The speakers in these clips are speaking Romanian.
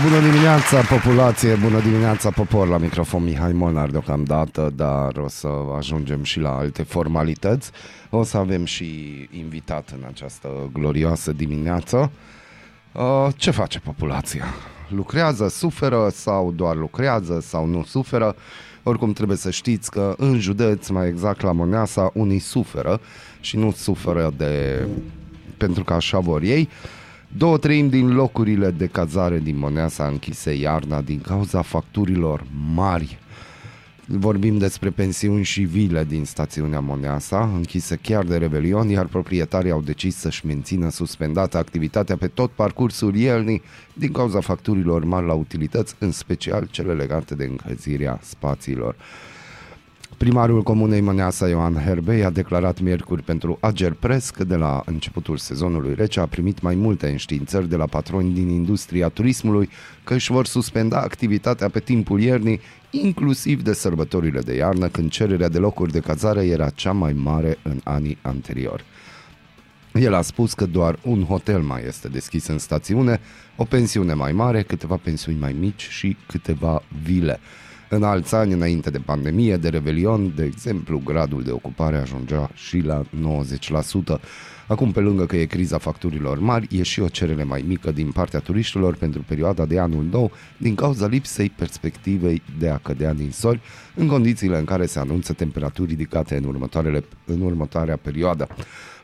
Bună dimineața, populație, bună dimineața, popor, la microfon Mihai Molnar deocamdată, dar o să ajungem și la alte formalități. O să avem și invitat în această glorioasă dimineață. Uh, ce face populația? Lucrează, suferă sau doar lucrează sau nu suferă? Oricum trebuie să știți că în județ, mai exact la Moneasa, unii suferă și nu suferă de pentru că așa vor ei. Două treimi din locurile de cazare din Moneasa închise iarna din cauza facturilor mari. Vorbim despre pensiuni și vile din stațiunea Moneasa, închise chiar de Revelion, iar proprietarii au decis să-și mențină suspendată activitatea pe tot parcursul iernii din cauza facturilor mari la utilități, în special cele legate de încălzirea spațiilor. Primarul Comunei Măneasa Ioan Herbei a declarat miercuri pentru Ager Press că de la începutul sezonului rece a primit mai multe înștiințări de la patroni din industria turismului că își vor suspenda activitatea pe timpul iernii, inclusiv de sărbătorile de iarnă, când cererea de locuri de cazare era cea mai mare în anii anteriori. El a spus că doar un hotel mai este deschis în stațiune, o pensiune mai mare, câteva pensiuni mai mici și câteva vile. În alți ani, înainte de pandemie, de Revelion, de exemplu, gradul de ocupare ajungea și la 90%. Acum, pe lângă că e criza facturilor mari, e și o cerere mai mică din partea turiștilor pentru perioada de anul nou, din cauza lipsei perspectivei de a cădea din sori, în condițiile în care se anunță temperaturi ridicate în, următoarele, în următoarea perioadă.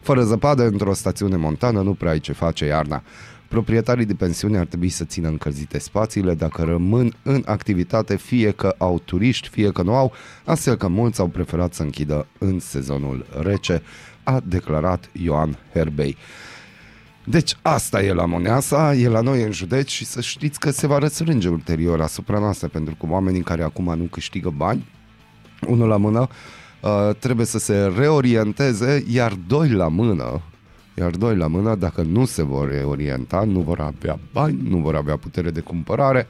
Fără zăpadă, într-o stațiune montană, nu prea ai ce face iarna. Proprietarii de pensiune ar trebui să țină încălzite spațiile dacă rămân în activitate, fie că au turiști, fie că nu au, astfel că mulți au preferat să închidă în sezonul rece, a declarat Ioan Herbei. Deci asta e la Moneasa, e la noi în județ și să știți că se va răsfrânge ulterior asupra noastră, pentru că oamenii care acum nu câștigă bani, unul la mână, uh, trebuie să se reorienteze, iar doi la mână, iar doi la mână, dacă nu se vor reorienta, nu vor avea bani, nu vor avea putere de cumpărare,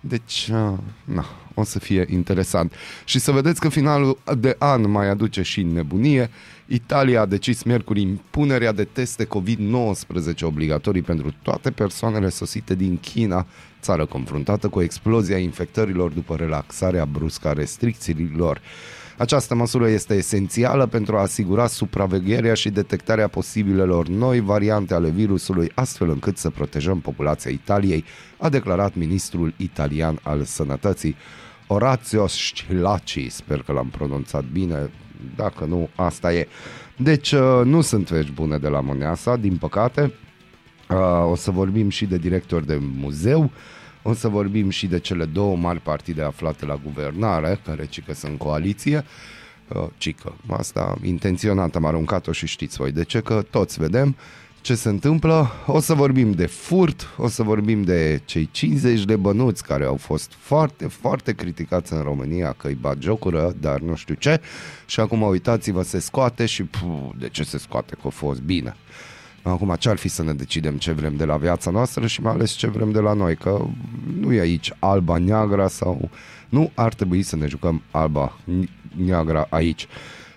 deci, uh, na, o să fie interesant. Și să vedeți că finalul de an mai aduce și nebunie. Italia a decis miercuri impunerea de teste COVID-19 obligatorii pentru toate persoanele sosite din China, țară confruntată cu explozia infectărilor după relaxarea bruscă a restricțiilor. Această măsură este esențială pentru a asigura supravegherea și detectarea posibilelor noi variante ale virusului, astfel încât să protejăm populația Italiei, a declarat ministrul italian al sănătății, Orazio Schillaci, sper că l-am pronunțat bine, dacă nu, asta e. Deci uh, nu sunt vești bune de la Moneasa, din păcate. Uh, o să vorbim și de director de muzeu, o să vorbim și de cele două mari partide aflate la guvernare, care cică sunt coaliție. Uh, cică, asta intenționat am aruncat-o și știți voi de ce, că toți vedem ce se întâmplă. O să vorbim de furt, o să vorbim de cei 50 de bănuți care au fost foarte, foarte criticați în România că îi bat jocură, dar nu știu ce. Și acum uitați-vă, se scoate și puh, de ce se scoate, că a fost bine. Acum ce ar fi să ne decidem ce vrem de la viața noastră și mai ales ce vrem de la noi, că nu e aici alba, neagra sau... Nu ar trebui să ne jucăm alba, neagra aici.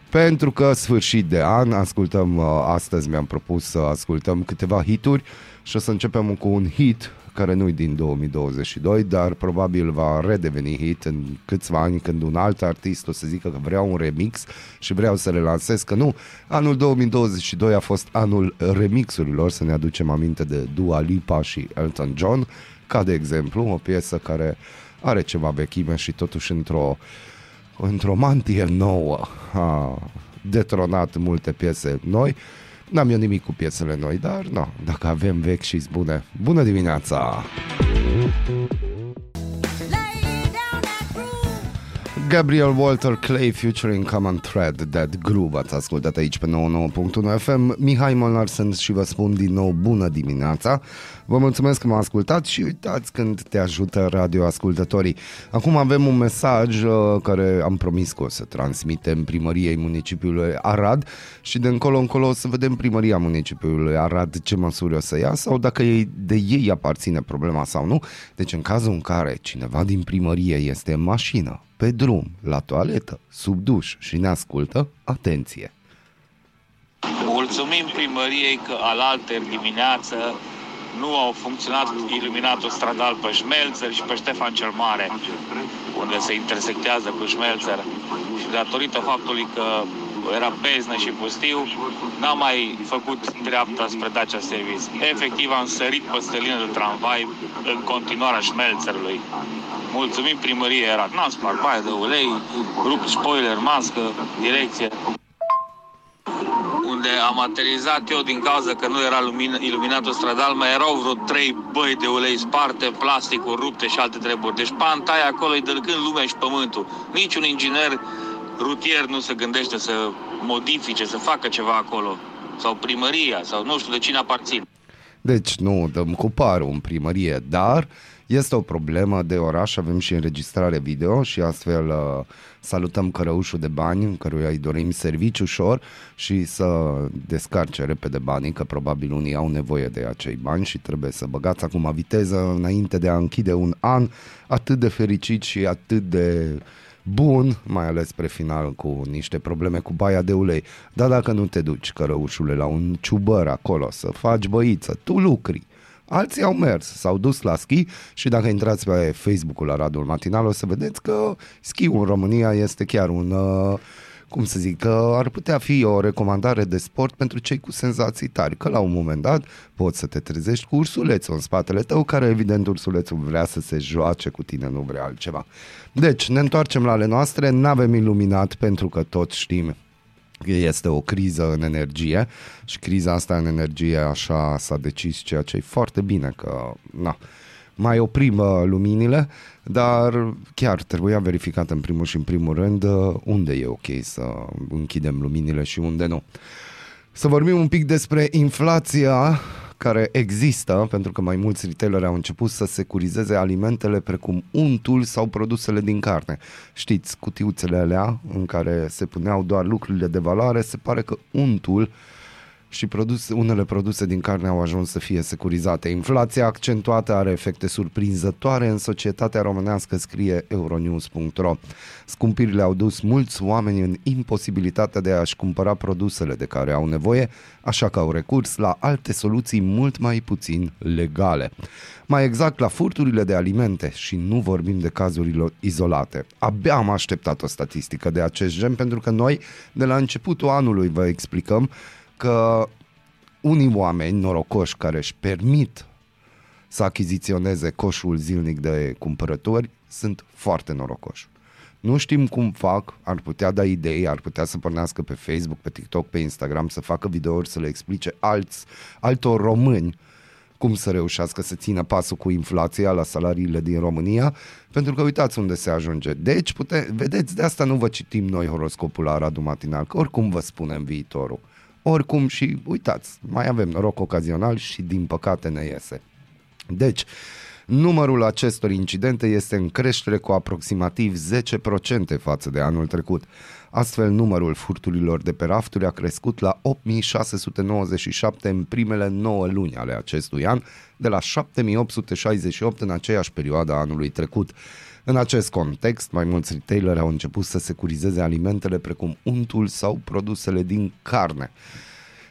Pentru că sfârșit de an, ascultăm, uh, astăzi mi-am propus să ascultăm câteva hituri și o să începem cu un hit care nu-i din 2022, dar probabil va redeveni hit în câțiva ani când un alt artist o să zică că vrea un remix și vreau să relansez că nu. Anul 2022 a fost anul remixurilor, să ne aducem aminte de Dua Lipa și Elton John, ca de exemplu o piesă care are ceva vechime și totuși într-o într-o mantie nouă a detronat multe piese noi. N-am eu nimic cu piesele noi, dar no, dacă avem vechi și bune. Bună dimineața! Gabriel Walter Clay featuring Common Thread, Dead Groove, ați ascultat aici pe 99.1 FM. Mihai Molnar sunt și vă spun din nou bună dimineața. Vă mulțumesc că m-a ascultat și uitați când te ajută radioascultătorii. Acum avem un mesaj uh, care am promis că o să transmitem primăriei municipiului Arad și de încolo încolo o să vedem primăria municipiului Arad ce măsuri o să ia sau dacă ei, de ei aparține problema sau nu. Deci în cazul în care cineva din primărie este în mașină, pe drum, la toaletă, sub duș și ne ascultă, atenție! Mulțumim primăriei că alaltă dimineață nu au funcționat iluminatul stradal pe Șmelțăr și pe Ștefan cel Mare, unde se intersectează cu Șmelțăr. Și datorită faptului că era beznă și pustiu, n-am mai făcut dreapta spre Dacia Service. Efectiv am sărit pe stălină de tramvai în continuarea Șmelțărului. Mulțumim primăriei, era n-am spart baie de ulei, grup spoiler, mască, direcție unde am aterizat eu din cauza că nu era lumin, iluminatul stradal, mai erau vreo trei băi de ulei sparte, plasticuri rupte și alte treburi. Deci pantaia acolo îi dărgând lumea și pământul. Niciun inginer rutier nu se gândește să modifice, să facă ceva acolo. Sau primăria, sau nu știu de cine aparțin. Deci nu dăm cu parul în primărie, dar este o problemă de oraș, avem și înregistrare video și astfel uh, salutăm cărăușul de bani, căruia îi dorim serviciu ușor și să descarce repede banii, că probabil unii au nevoie de acei bani și trebuie să băgați acum viteză înainte de a închide un an atât de fericit și atât de bun, mai ales spre final cu niște probleme cu baia de ulei. Dar dacă nu te duci, cărăușule, la un ciubăr acolo să faci băiță, tu lucri, Alții au mers, s-au dus la schi și dacă intrați pe Facebook-ul la Radul Matinal o să vedeți că schiul în România este chiar un, uh, cum să zic, că ar putea fi o recomandare de sport pentru cei cu senzații tari, că la un moment dat poți să te trezești cu ursulețul în spatele tău, care evident ursulețul vrea să se joace cu tine, nu vrea altceva. Deci, ne întoarcem la ale noastre, n-avem iluminat pentru că toți știm este o criză în energie și criza asta în energie așa s-a decis ceea ce e foarte bine că na, mai oprim uh, luminile, dar chiar trebuia verificat în primul și în primul rând uh, unde e ok să închidem luminile și unde nu. Să vorbim un pic despre inflația care există, pentru că mai mulți retaileri au început să securizeze alimentele precum untul sau produsele din carne. Știți, cutiuțele alea în care se puneau doar lucrurile de valoare, se pare că untul uh, și produse, unele produse din carne au ajuns să fie securizate. Inflația accentuată are efecte surprinzătoare în societatea românească, scrie euronews.ro. Scumpirile au dus mulți oameni în imposibilitatea de a-și cumpăra produsele de care au nevoie, așa că au recurs la alte soluții mult mai puțin legale. Mai exact la furturile de alimente și nu vorbim de cazurile izolate. Abia am așteptat o statistică de acest gen pentru că noi de la începutul anului vă explicăm că unii oameni norocoși care își permit să achiziționeze coșul zilnic de cumpărători sunt foarte norocoși. Nu știm cum fac, ar putea da idei, ar putea să pornească pe Facebook, pe TikTok, pe Instagram, să facă videouri, să le explice alți, altor români cum să reușească să țină pasul cu inflația la salariile din România, pentru că uitați unde se ajunge. Deci, pute, vedeți, de asta nu vă citim noi horoscopul la Radu Matinal, că oricum vă spunem viitorul. Oricum și uitați, mai avem noroc ocazional și din păcate ne iese. Deci, numărul acestor incidente este în creștere cu aproximativ 10% față de anul trecut. Astfel, numărul furturilor de pe rafturi a crescut la 8697 în primele 9 luni ale acestui an, de la 7868 în aceeași perioadă a anului trecut. În acest context, mai mulți retaileri au început să securizeze alimentele precum untul sau produsele din carne.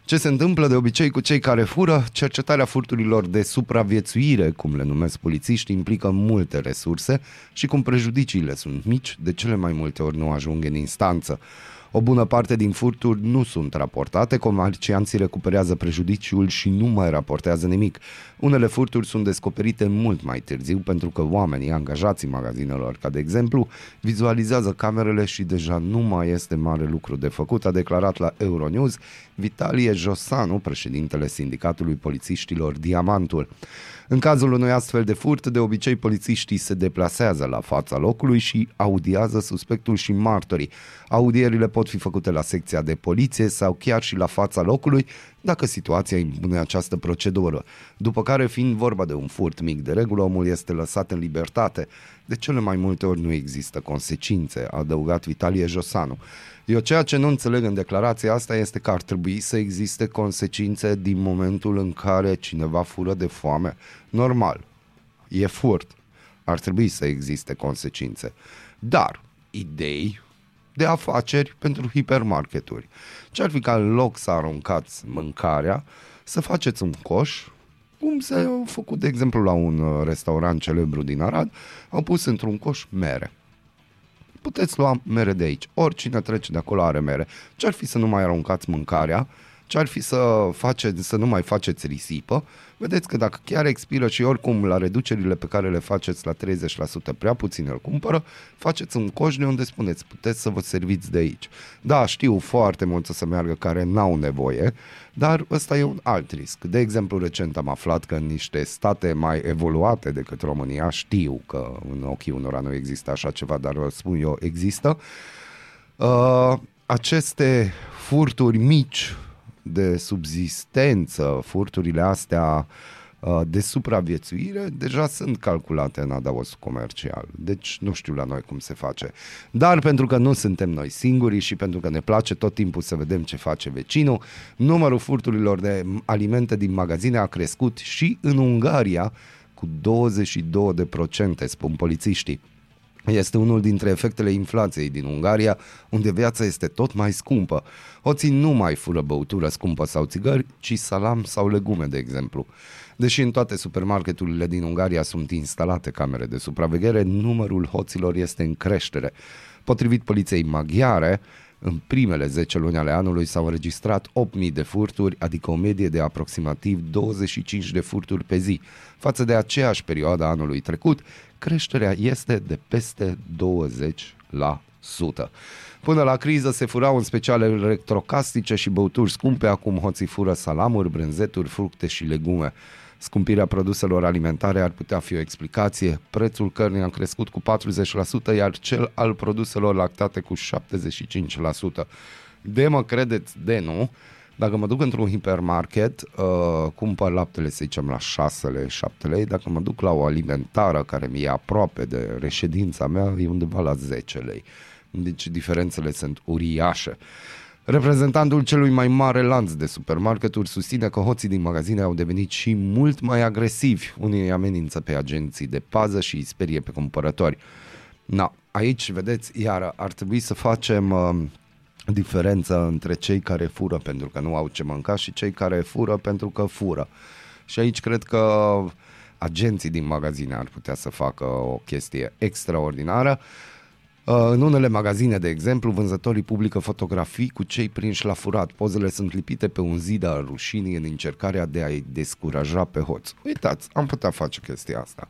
Ce se întâmplă de obicei cu cei care fură? Cercetarea furturilor de supraviețuire, cum le numesc polițiști, implică multe resurse și cum prejudiciile sunt mici, de cele mai multe ori nu ajung în instanță. O bună parte din furturi nu sunt raportate, comercianții recuperează prejudiciul și nu mai raportează nimic. Unele furturi sunt descoperite mult mai târziu pentru că oamenii angajați în magazinelor, ca de exemplu, vizualizează camerele și deja nu mai este mare lucru de făcut, a declarat la Euronews Vitalie Josanu, președintele Sindicatului Polițiștilor Diamantul. În cazul unui astfel de furt, de obicei polițiștii se deplasează la fața locului și audiază suspectul și martorii. Audierile pot fi făcute la secția de poliție sau chiar și la fața locului, dacă situația impune această procedură. După care, fiind vorba de un furt mic de regulă, omul este lăsat în libertate. De cele mai multe ori nu există consecințe, a adăugat Vitalie Josanu. Eu ceea ce nu înțeleg în declarația asta este că ar trebui să existe consecințe din momentul în care cineva fură de foame. Local. E furt. Ar trebui să existe consecințe. Dar idei de afaceri pentru hipermarketuri. Ce ar fi ca în loc să aruncați mâncarea, să faceți un coș, cum s-a făcut, de exemplu, la un uh, restaurant celebru din Arad, au pus într-un coș mere puteți lua mere de aici. Oricine trece de acolo are mere. Ce-ar fi să nu mai aruncați mâncarea? Ce-ar fi să, faceți, să nu mai faceți risipă? Vedeți că dacă chiar expiră și oricum la reducerile pe care le faceți la 30% prea puțin îl cumpără, faceți un coș de unde spuneți, puteți să vă serviți de aici. Da, știu foarte mult să se meargă care n-au nevoie, dar ăsta e un alt risc. De exemplu, recent am aflat că în niște state mai evoluate decât România, știu că în ochii unora nu există așa ceva, dar vă spun eu, există, uh, aceste furturi mici de subzistență, furturile astea uh, de supraviețuire, deja sunt calculate în adaos comercial. Deci nu știu la noi cum se face. Dar pentru că nu suntem noi singuri și pentru că ne place tot timpul să vedem ce face vecinul, numărul furturilor de alimente din magazine a crescut și în Ungaria cu 22%, spun polițiștii. Este unul dintre efectele inflației din Ungaria, unde viața este tot mai scumpă. Hoții nu mai fură băutură scumpă sau țigări, ci salam sau legume, de exemplu. Deși în toate supermarketurile din Ungaria sunt instalate camere de supraveghere, numărul hoților este în creștere. Potrivit poliției maghiare, în primele 10 luni ale anului s-au înregistrat 8.000 de furturi, adică o medie de aproximativ 25 de furturi pe zi. Față de aceeași perioadă anului trecut, creșterea este de peste 20%. Până la criză se furau în special electrocastice și băuturi scumpe, acum hoții fură salamuri, brânzeturi, fructe și legume. Scumpirea produselor alimentare ar putea fi o explicație. Prețul cărnii a crescut cu 40%, iar cel al produselor lactate cu 75%. De mă credeți, de nu, dacă mă duc într-un hipermarket, uh, cumpăr laptele, să zicem, la 6 lei, 7 lei. Dacă mă duc la o alimentară care mi-e aproape de reședința mea, e undeva la 10 lei. Deci diferențele sunt uriașe. Reprezentantul celui mai mare lanț de supermarketuri susține că hoții din magazine au devenit și mult mai agresivi. Unii amenință pe agenții de pază și îi sperie pe cumpărători. Na, aici, vedeți, iar ar trebui să facem uh, diferența între cei care fură pentru că nu au ce mânca și cei care fură pentru că fură. Și aici cred că agenții din magazine ar putea să facă o chestie extraordinară. Uh, în unele magazine, de exemplu, vânzătorii publică fotografii cu cei prinși la furat. Pozele sunt lipite pe un zid al rușinii în încercarea de a-i descuraja pe hoți. Uitați, am putea face chestia asta.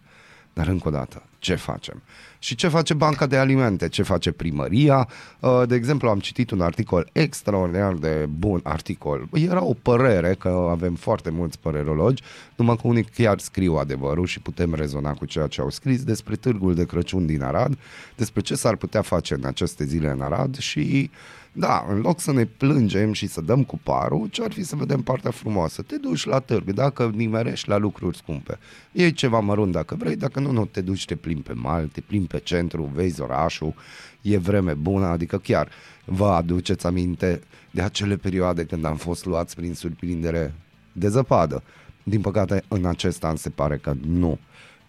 Dar încă o dată, ce facem? Și ce face Banca de Alimente? Ce face primăria? Uh, de exemplu, am citit un articol extraordinar de bun articol. Era o părere, că avem foarte mulți părerologi, numai că unii chiar scriu adevărul și putem rezona cu ceea ce au scris despre târgul de Crăciun din Arad, despre ce s-ar putea face în aceste zile în Arad și uh, da, în loc să ne plângem și să dăm cu parul, ce ar fi să vedem partea frumoasă? Te duci la târg, dacă nimerești la lucruri scumpe. E ceva mărunt dacă vrei, dacă nu, nu te duci, te plimbi pe mal, te plimbi pe centru, vezi orașul, e vreme bună, adică chiar vă aduceți aminte de acele perioade când am fost luați prin surprindere de zăpadă. Din păcate, în acest an se pare că nu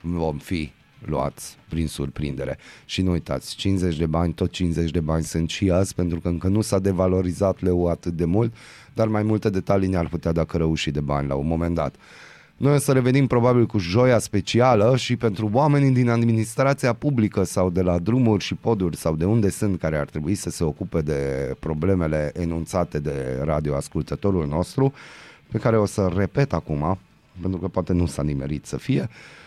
vom fi luați prin surprindere. Și nu uitați, 50 de bani, tot 50 de bani sunt și azi, pentru că încă nu s-a devalorizat leu atât de mult, dar mai multe detalii ne-ar putea da cărăușii de bani la un moment dat. Noi o să revenim probabil cu joia specială și pentru oamenii din administrația publică sau de la drumuri și poduri sau de unde sunt care ar trebui să se ocupe de problemele enunțate de radioascultătorul nostru, pe care o să repet acum, pentru că poate nu s-a nimerit să fie, uh,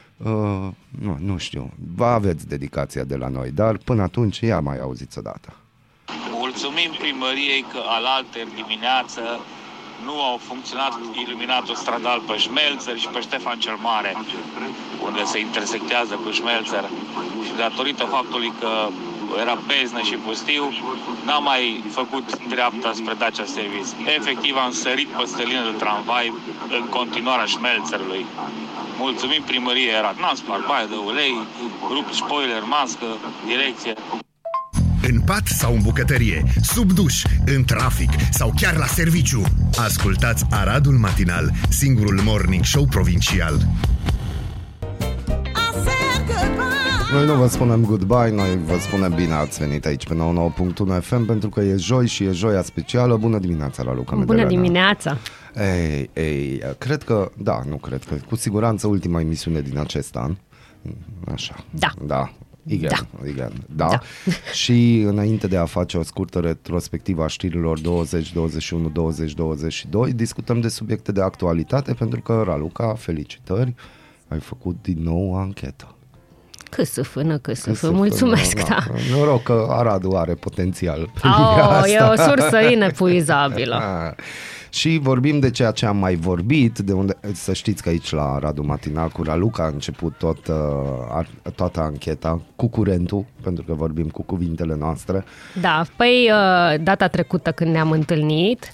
nu, nu știu, va aveți dedicația de la noi, dar până atunci ea mai auziți odată. Mulțumim primăriei că alaltă dimineață nu au funcționat iluminatul stradal pe Șmelțăr și pe Ștefan cel Mare, unde se intersectează cu Șmelțăr. Și datorită faptului că era beznă și pustiu, n-am mai făcut dreapta spre Dacia Service. Efectiv am sărit pe stălină de tramvai în continuarea Șmelțărului. Mulțumim primărie, era n-am spart baie de ulei, rupt spoiler, mască, direcție. În pat sau în bucătărie, sub duș, în trafic sau chiar la serviciu. Ascultați Aradul Matinal, singurul morning show provincial. Noi nu vă spunem goodbye, noi vă spunem bine ați venit aici pe 99.1 FM pentru că e joi și e joia specială. Bună dimineața la Luca Bună Medelena. dimineața! Ei, ei, cred că, da, nu cred că, cu siguranță ultima emisiune din acest an. Așa. Da. Da. Igen, Da. igen, da. Da. Și înainte de a face o scurtă retrospectivă a știrilor 20, 21, 20, 22, discutăm de subiecte de actualitate pentru că, Raluca, felicitări, ai făcut din nou o anchetă. Câsăfână, câsăfă, Să- mulțumesc, da. Noroc că Aradul are potențial. pe Oh, linia e asta. o sursă inepuizabilă. Ah. Și vorbim de ceea ce am mai vorbit, de unde să știți că aici la Radu Matinal cu Raluca a început tot, uh, ar- toată ancheta cu curentul, pentru că vorbim cu cuvintele noastre. Da, păi uh, data trecută când ne-am întâlnit,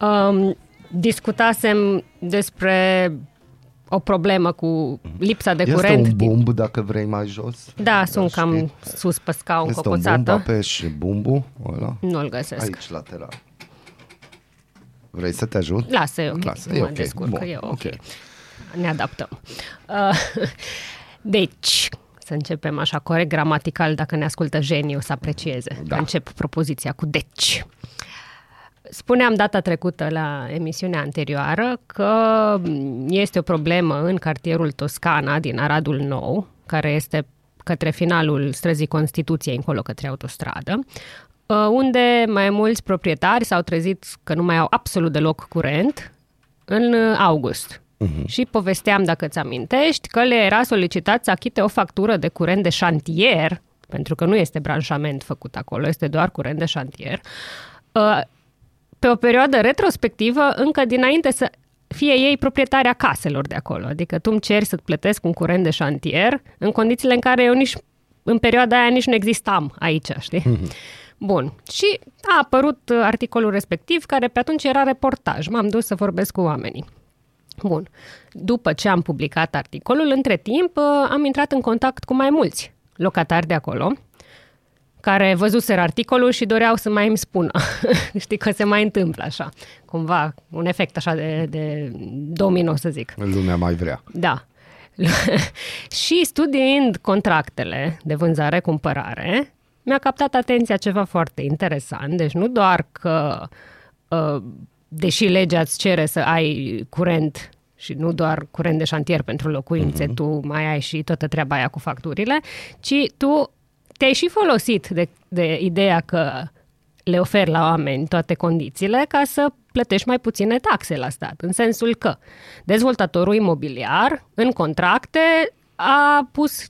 um, discutasem despre o problemă cu lipsa de este curent. un bumb, dacă vrei, mai jos. Da, sunt știi? cam sus pe scaun, Este un bumb, cocoțată. apeși bumbul ăla. Nu-l găsesc. Aici, lateral. Vrei să te ajut? Lasă, e ok. Lasă, mă e ok. descurc, Bun, e ok. ok. Ne adaptăm. Uh, deci, să începem așa corect, gramatical, dacă ne ascultă genii o să aprecieze. Da. Încep propoziția cu deci. Spuneam data trecută la emisiunea anterioară că este o problemă în cartierul Toscana din Aradul Nou, care este către finalul străzii Constituției, încolo către autostradă, uh, unde mai mulți proprietari s-au trezit că nu mai au absolut deloc curent în uh, august. Uh-huh. Și povesteam, dacă ți amintești, că le era solicitat să achite o factură de curent de șantier, pentru că nu este branșament făcut acolo, este doar curent de șantier, uh, pe o perioadă retrospectivă, încă dinainte să fie ei proprietaria caselor de acolo. Adică tu îmi ceri să-ți plătesc un curent de șantier în condițiile în care eu nici în perioada aia nici nu existam aici, știi? Bun. Și a apărut uh, articolul respectiv, care pe atunci era reportaj. M-am dus să vorbesc cu oamenii. Bun. După ce am publicat articolul, între timp uh, am intrat în contact cu mai mulți locatari de acolo, care văzuseră articolul și doreau să mai îmi spună. Știi că se mai întâmplă așa, cumva, un efect așa de, de domino, să zic. Lumea mai vrea. Da. și studiind contractele de vânzare-cumpărare, mi-a captat atenția ceva foarte interesant. Deci nu doar că, uh, deși legea îți cere să ai curent și nu doar curent de șantier pentru locuințe, uh-huh. tu mai ai și toată treaba aia cu facturile, ci tu te-ai și folosit de, de ideea că le oferi la oameni toate condițiile ca să plătești mai puține taxe la stat, în sensul că dezvoltatorul imobiliar în contracte a pus 5%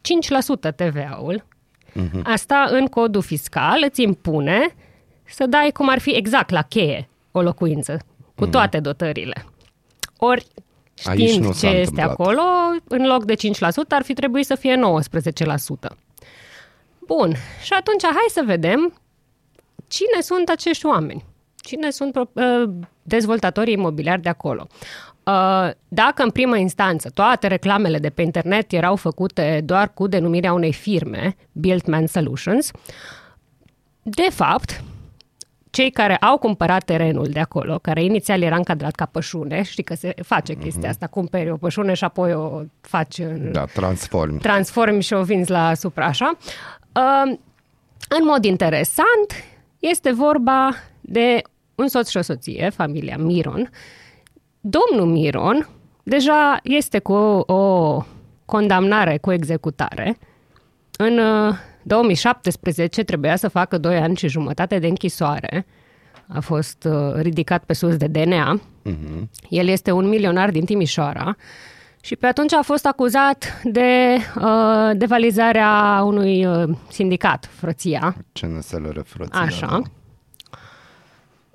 TVA-ul. Uh-huh. Asta în codul fiscal îți impune să dai cum ar fi exact la cheie o locuință, cu toate dotările. Ori Aici știind nu ce s-a este întâmplat. acolo, în loc de 5% ar fi trebuit să fie 19%. Bun, și atunci hai să vedem cine sunt acești oameni. Cine sunt pro- uh, dezvoltatorii imobiliari de acolo. Uh, Dacă în primă instanță toate reclamele de pe internet erau făcute doar cu denumirea unei firme, Buildman Solutions, de fapt, cei care au cumpărat terenul de acolo, care inițial era încadrat ca pășune, știi că se face chestia asta, cumperi o pășune și apoi o faci în Da, transform. transformi și o vinzi la supra așa. Uh, În mod interesant, este vorba de un soț și o soție, familia Miron. Domnul Miron deja este cu o, o condamnare cu executare. În uh, 2017 trebuia să facă 2 ani și jumătate de închisoare. A fost uh, ridicat pe sus de DNA. Mhm. El este un milionar din Timișoara și pe atunci a fost acuzat de uh, devalizarea unui uh, sindicat, Frăția. CNSL frăția. Așa. Da.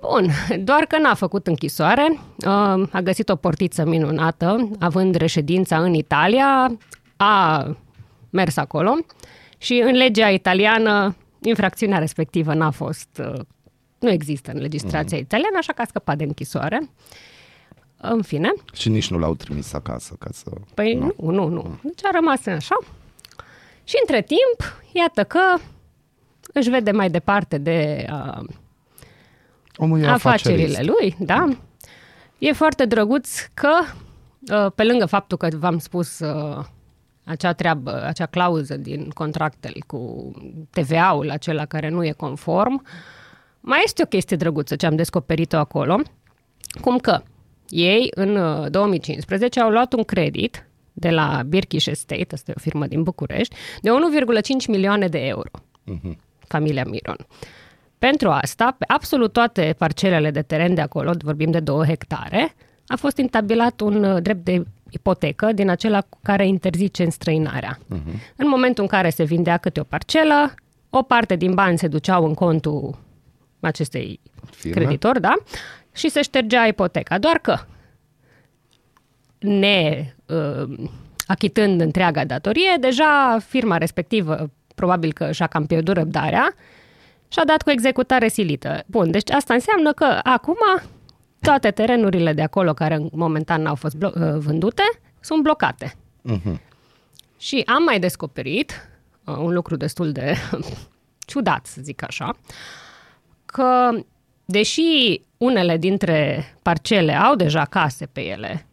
Bun, doar că n-a făcut închisoare, uh, a găsit o portiță minunată, având reședința în Italia, a mers acolo și în legea italiană infracțiunea respectivă n-a fost, uh, nu există în legislația Mhm. italiană, așa că a scăpat de închisoare. În fine, Și nici nu l-au trimis acasă ca să... Păi nu, nu, nu. nu. Deci a rămas așa. Și între timp, iată că își vede mai departe de uh, Omul e afacerile afacerist. lui, da? E foarte drăguț că, uh, pe lângă faptul că v-am spus uh, acea treabă, acea clauză din contractele cu TVA-ul acela care nu e conform, mai este o chestie drăguță ce am descoperit-o acolo, cum că ei în uh, 2015 au luat un credit de la Birkish Estate, asta e o firmă din București, de 1,5 milioane de euro. Familia Miron. Pentru asta, pe absolut toate parcelele de teren de acolo, vorbim de 2 hectare, a fost intabilat un uh, drept de ipotecă din acela cu care interzice înstrăinarea. Uh-huh. În momentul în care se vindea câte o parcelă, o parte din bani se duceau în contul acestei Firme? creditori, da? Și se ștergea ipoteca. Doar că ne uh, achitând întreaga datorie, deja firma respectivă probabil că și-a cam pierdut răbdarea și a dat cu executare silită. Bun, deci asta înseamnă că acum toate terenurile de acolo care momentan n-au fost blo- uh, vândute sunt blocate. Mhm. Și am mai descoperit uh, un lucru destul de ciudat, să zic așa, că deși unele dintre parcele au deja case pe ele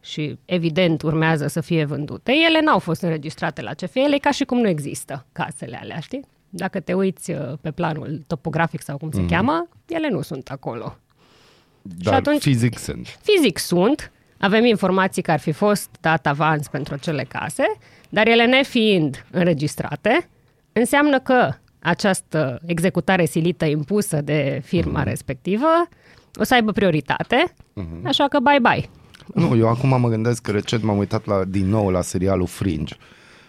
și evident urmează să fie vândute, ele n-au fost înregistrate la CFE, ele e ca și cum nu există casele alea, știi? Dacă te uiți uh, pe planul topografic sau cum se cheamă, ele nu sunt acolo. Dar atunci- fizic sunt. Fizic sunt, avem informații că ar fi fost dat avans pentru acele case, dar ele nefiind înregistrate, înseamnă că această executare silită impusă de firma respectivă o să aibă prioritate, așa că bye-bye. Nu, eu acum mă gândesc că recent m-am uitat la, din nou la serialul Fringe.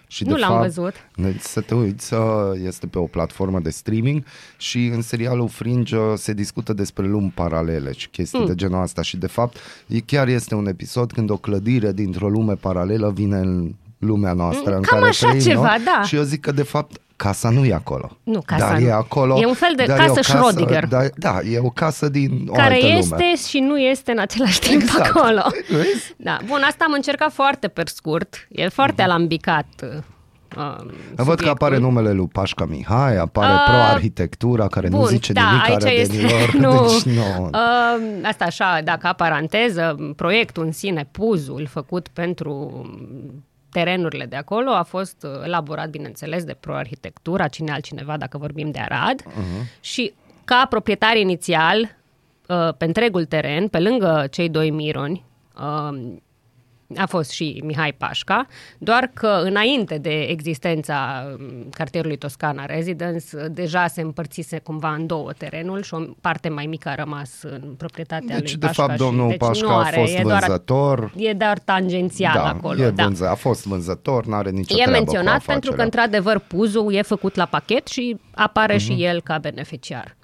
Și Nu de l-am fapt, văzut. Deci să te uiți, uh, este pe o platformă de streaming și în serialul Fringe uh, se discută despre lumi paralele și chestii Hmm. mm. de genul asta și de fapt e, chiar este un episod când o clădire dintr-o lume paralelă vine în lumea noastră în Cam care așa trăim ceva, noi da. și eu zic că de fapt casa nu e acolo. Nu, casa dar nu. e acolo. E un fel de dar casă e o Schrödinger. Da, da, e o casă din o care altă este lume. și nu este în același timp Exact. acolo. Vezi? Da. Bun, asta am încercat foarte pe scurt. E foarte alambicat. Uh, Văd că subiectul. apare numele lui Pașca Mihai, apare Uh, Pro-Arhitectura, care nu Bun, zice da, nimic aici este, arădenilor. nu, Deci, nu. Uh, asta așa, dacă ca paranteză, proiectul în sine, puzul făcut pentru terenurile de acolo a fost uh, elaborat, bineînțeles, de Pro-Arhitectura, cine altcineva, dacă vorbim de Arad, uh-huh. și ca proprietar inițial, uh, pe întregul teren, pe lângă cei doi mironi, uh, a fost și Mihai Pașca, doar că înainte de existența um, cartierului Toscana Residence, uh, deja se împărțise cumva în două terenul și o parte mai mică a rămas în proprietatea Deci, lui de Pașca. fapt, domnul și, deci Pașca nu a are, fost e doar, vânzător. E doar tangențial da, acolo. e da. vânză, a fost vânzător, n-are nicio E treabă menționat cu pentru că, afacerea. într-adevăr, puzul e făcut la pachet și apare Mhm. și el ca beneficiar.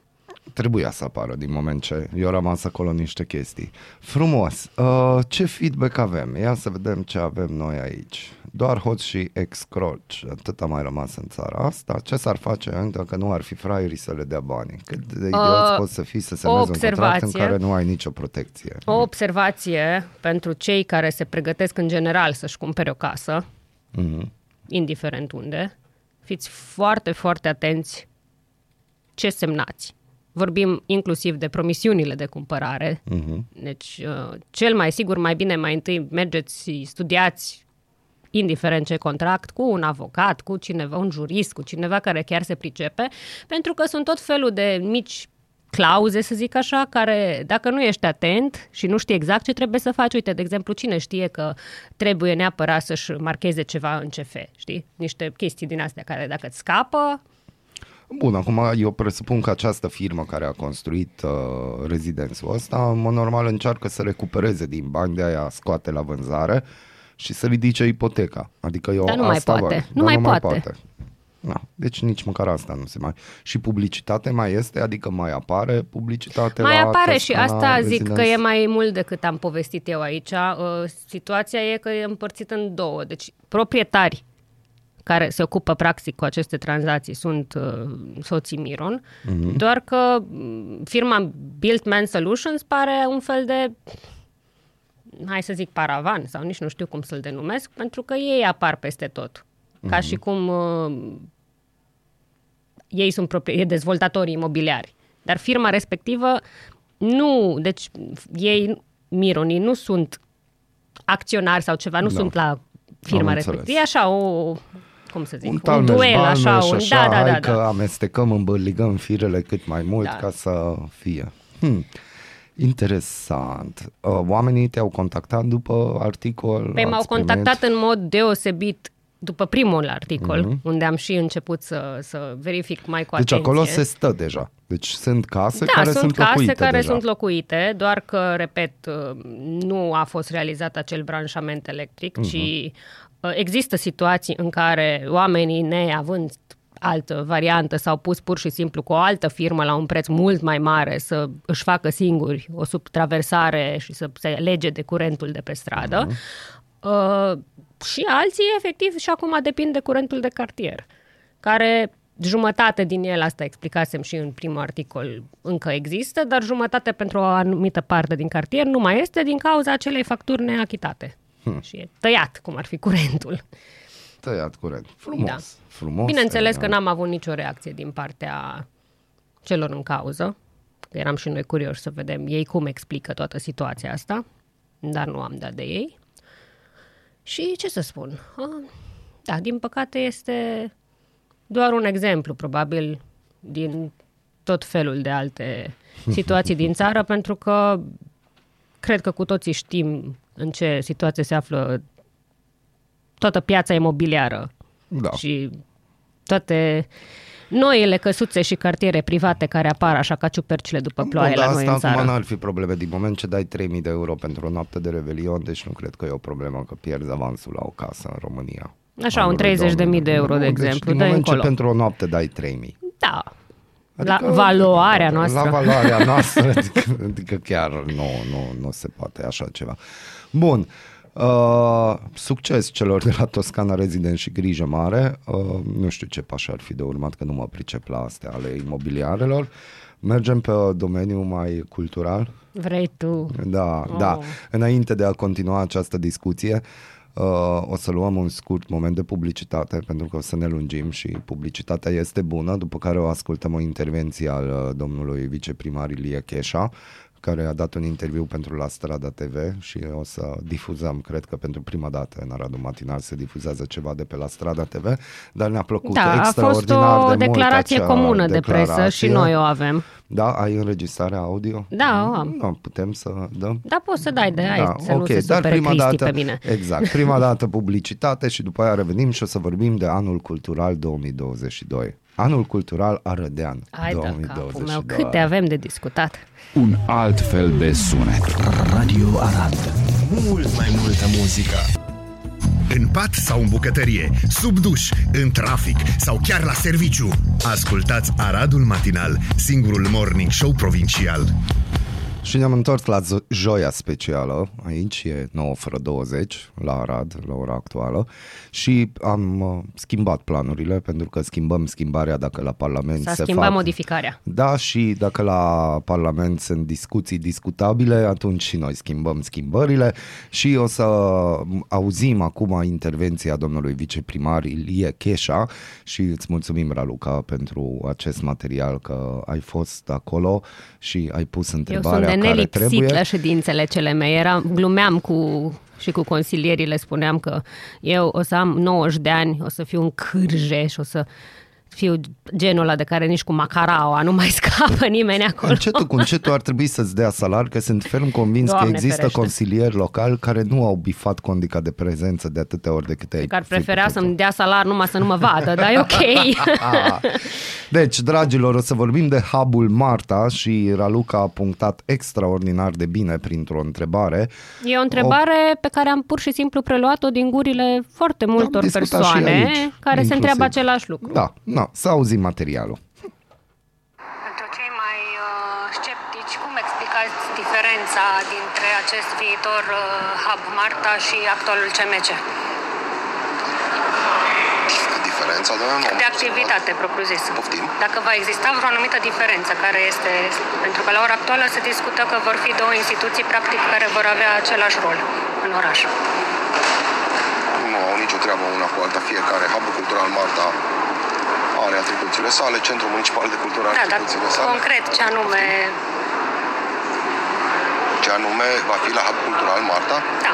Trebuia să apară din moment ce eu rămas acolo niște chestii. Frumos. Uh, ce feedback avem? Ia să vedem ce avem noi aici. Doar hoți și excroci. Atât a mai rămas în țara asta. Ce s-ar face dacă nu ar fi fraierii să le dea bani? Cât de idioți poți să fii să o semnezi un contract în observație. care nu ai nicio protecție? O observație pentru cei care se pregătesc în general să-și cumpere o casă, Mhm. indiferent unde, fiți foarte, foarte atenți ce semnați. Vorbim inclusiv de promisiunile de cumpărare. Mhm. Deci, uh, cel mai sigur, mai bine mai întâi mergeți și studiați indiferent ce contract, cu un avocat, cu cineva, un jurist, cu cineva care chiar se pricepe, pentru că sunt tot felul de mici clauze, să zic așa, care, dacă nu ești atent și nu știi exact ce trebuie să faci, uite, de exemplu, cine știe că trebuie neapărat să-și marcheze ceva în CF, știi? Niște chestii din astea care dacă îți scapă, Bun, acum eu presupun că această firmă care a construit uh, rezidențul ăsta, în mod normal încearcă să recupereze din bani de aia, scoate la vânzare și să ridice ipoteca. Adică eu Dar nu mai asta poate. văd. Nu Dar mai nu mai poate. poate. Da. Deci nici măcar asta nu se mai... Și publicitate mai este, adică mai apare publicitate Mai la apare și Toscana asta zic că Residence? e mai mult decât am povestit eu aici. Uh, Situația e că e împărțit în două. Deci proprietari care se ocupă practic cu aceste tranzacții sunt uh, soții Miron, Mhm. doar că mm, firma Builtman Solutions pare un fel de hai să zic paravan sau nici nu știu cum să-l denumesc, pentru că ei apar peste tot. Ca Mhm. și cum uh, ei sunt proprie, dezvoltatorii imobiliari. Dar firma respectivă nu, deci ei, Mironii, nu sunt acționari sau ceva, nu Da. sunt la firma Am respectivă. înțeles. E așa o, cum să zic, un un, talmeș, duel, așa, balmeș, un, așa, da, da, da, hai da. că amestecăm, îmbărligăm firele cât mai mult Da. ca să fie. Hmm. Interesant. Uh, Oamenii te-au contactat după articol? Păi m-au ați primit? contactat în mod deosebit după primul articol, Mhm. unde am și început să, să verific mai cu Deci atenție. acolo se stă deja. Deci sunt case da, care sunt, sunt case locuite care deja. sunt locuite, doar că, repet, nu a fost realizat acel branșament electric, Mhm. uh-huh. ci uh, există situații în care oamenii, neavând altă variantă, s-au pus pur și simplu cu o altă firmă la un preț mult mai mare să își facă singuri o subtraversare și să se lege de curentul de pe stradă. Uh-huh. Uh, și alții, efectiv, și acum depind de curentul de cartier, care jumătate din el, asta explicasem și în primul articol, încă există, dar jumătate pentru o anumită parte din cartier nu mai este din cauza acelei facturi neachitate. Hmm. Și e tăiat, cum ar fi curentul. Tăiat curent. Frumos. Da. Frumos. Bineînțeles că serial. n-am avut nicio reacție din partea celor în cauză, că eram și noi curioși să vedem ei cum explică toată situația asta, dar nu am dat de ei. Și ce să spun? Ah, Da, din păcate este doar un exemplu, probabil, din tot felul de alte situații din țară, pentru că cred că cu toții știm în ce situație se află toată piața imobiliară Da. și toate noile căsuțe și cartiere private care apar așa ca ciupercile după ploaie Bun, dar la noi în asta acum țară. n-ar fi probleme. Din moment ce dai 3000 de euro pentru o noapte de revelion, deci nu cred că e o problemă că pierzi avansul la o casă în România. Așa, un Anului 30.000 de 2000. euro, de Nu, exemplu, Deci, din dai moment încolo. ce pentru o noapte dai 3000. Da, la valoarea noastră. La valoarea noastră, adică, adică chiar nu, nu, nu se poate așa ceva. Bun. Uh, succes celor de la Toscana Residence și grijă mare. Uh, nu știu ce pași ar fi de urmat, că nu mă pricep la astea ale imobiliarelor. Mergem pe domeniul mai cultural. Vrei tu. Da, Oh. da. Înainte de a continua această discuție, uh, o să luăm un scurt moment de publicitate, pentru că o să ne lungim și publicitatea este bună, după care o ascultăm o intervenție al uh, domnului viceprimar Ilie Cheșa, care a dat un interviu pentru La Strada TV și o să difuzăm, cred că pentru prima dată în Aradul Matinal se difuzează ceva de pe La Strada TV, dar ne-a plăcut Da, a fost extraordinar o de mult declarație acea comună de presă declarație. și noi o avem. Da, ai înregistrarea audio? Da, o am. Nu, putem să dăm? Da, poți să dai de ai, Da, să nu se supere Cristi pe mine. Exact, prima dată publicitate și după aia revenim și o să vorbim de anul cultural 2022. Anul cultural Arădean Hai de 2022. capul meu, câte avem de discutat. Un alt fel de sunet. Radio Arad. Mult mai multă muzică. În pat sau în bucătărie, sub duș, în trafic sau chiar la serviciu. Ascultați Aradul Matinal, singurul morning show provincial. Și ne-am întors la zo- joia specială, aici e 9 fără 20 la Arad, la ora actuală. Și am uh, schimbat planurile pentru că schimbăm schimbarea dacă la Parlament S-a se schimbat fac modificarea. Da, și dacă la Parlament sunt discuții discutabile, atunci și noi schimbăm schimbările. Și o să auzim acum intervenția domnului viceprimar Ilie Cheșa și îți mulțumim, Raluca, pentru acest material că ai fost acolo și ai pus Eu întrebarea sunt de care nelipsit trebuie. la ședințele cele mele. Era, glumeam cu și cu consilierii le spuneam că eu o să am 90 de ani, o să fiu un cârje și o să fiu genul ăla de care nici cu macaraua nu mai scapă nimeni acolo. Încetul cu încetul ar trebui să-ți dea salar, că sunt ferm convins Doamne că există ferește. consilieri locali care nu au bifat condica de prezență de atâtea ori de câte ai Că ar fi prefera putut. să-mi dea salar numai să nu mă vadă, dar e ok. Ah. Deci, dragilor, o să vorbim de hubul Marta și Raluca a punctat extraordinar de bine printr-o întrebare. E o întrebare pe care am pur și simplu preluat-o din gurile foarte multor discutat și persoane aici, care se inclusiv. întreabă același lucru. Da, na, să auzim materialul. Pentru cei mai uh, sceptici, cum explicați diferența dintre acest viitor uh, hub Marta și actualul CMC? Diferența, dar nu. De activitate, propriu-zis. Poftim? Dacă va exista vreo anumită diferență care este, pentru că la ora actuală se discută că vor fi două instituții practic care vor avea același rol în oraș. Nu au nicio treabă una cu alta. Fiecare hubul cultural Marta are atribuțiile sale, Centrul Municipal de Cultură are Da, dar atribuțiile sale. concret ce anume, Ce anume va fi la hub cultural Marta, da,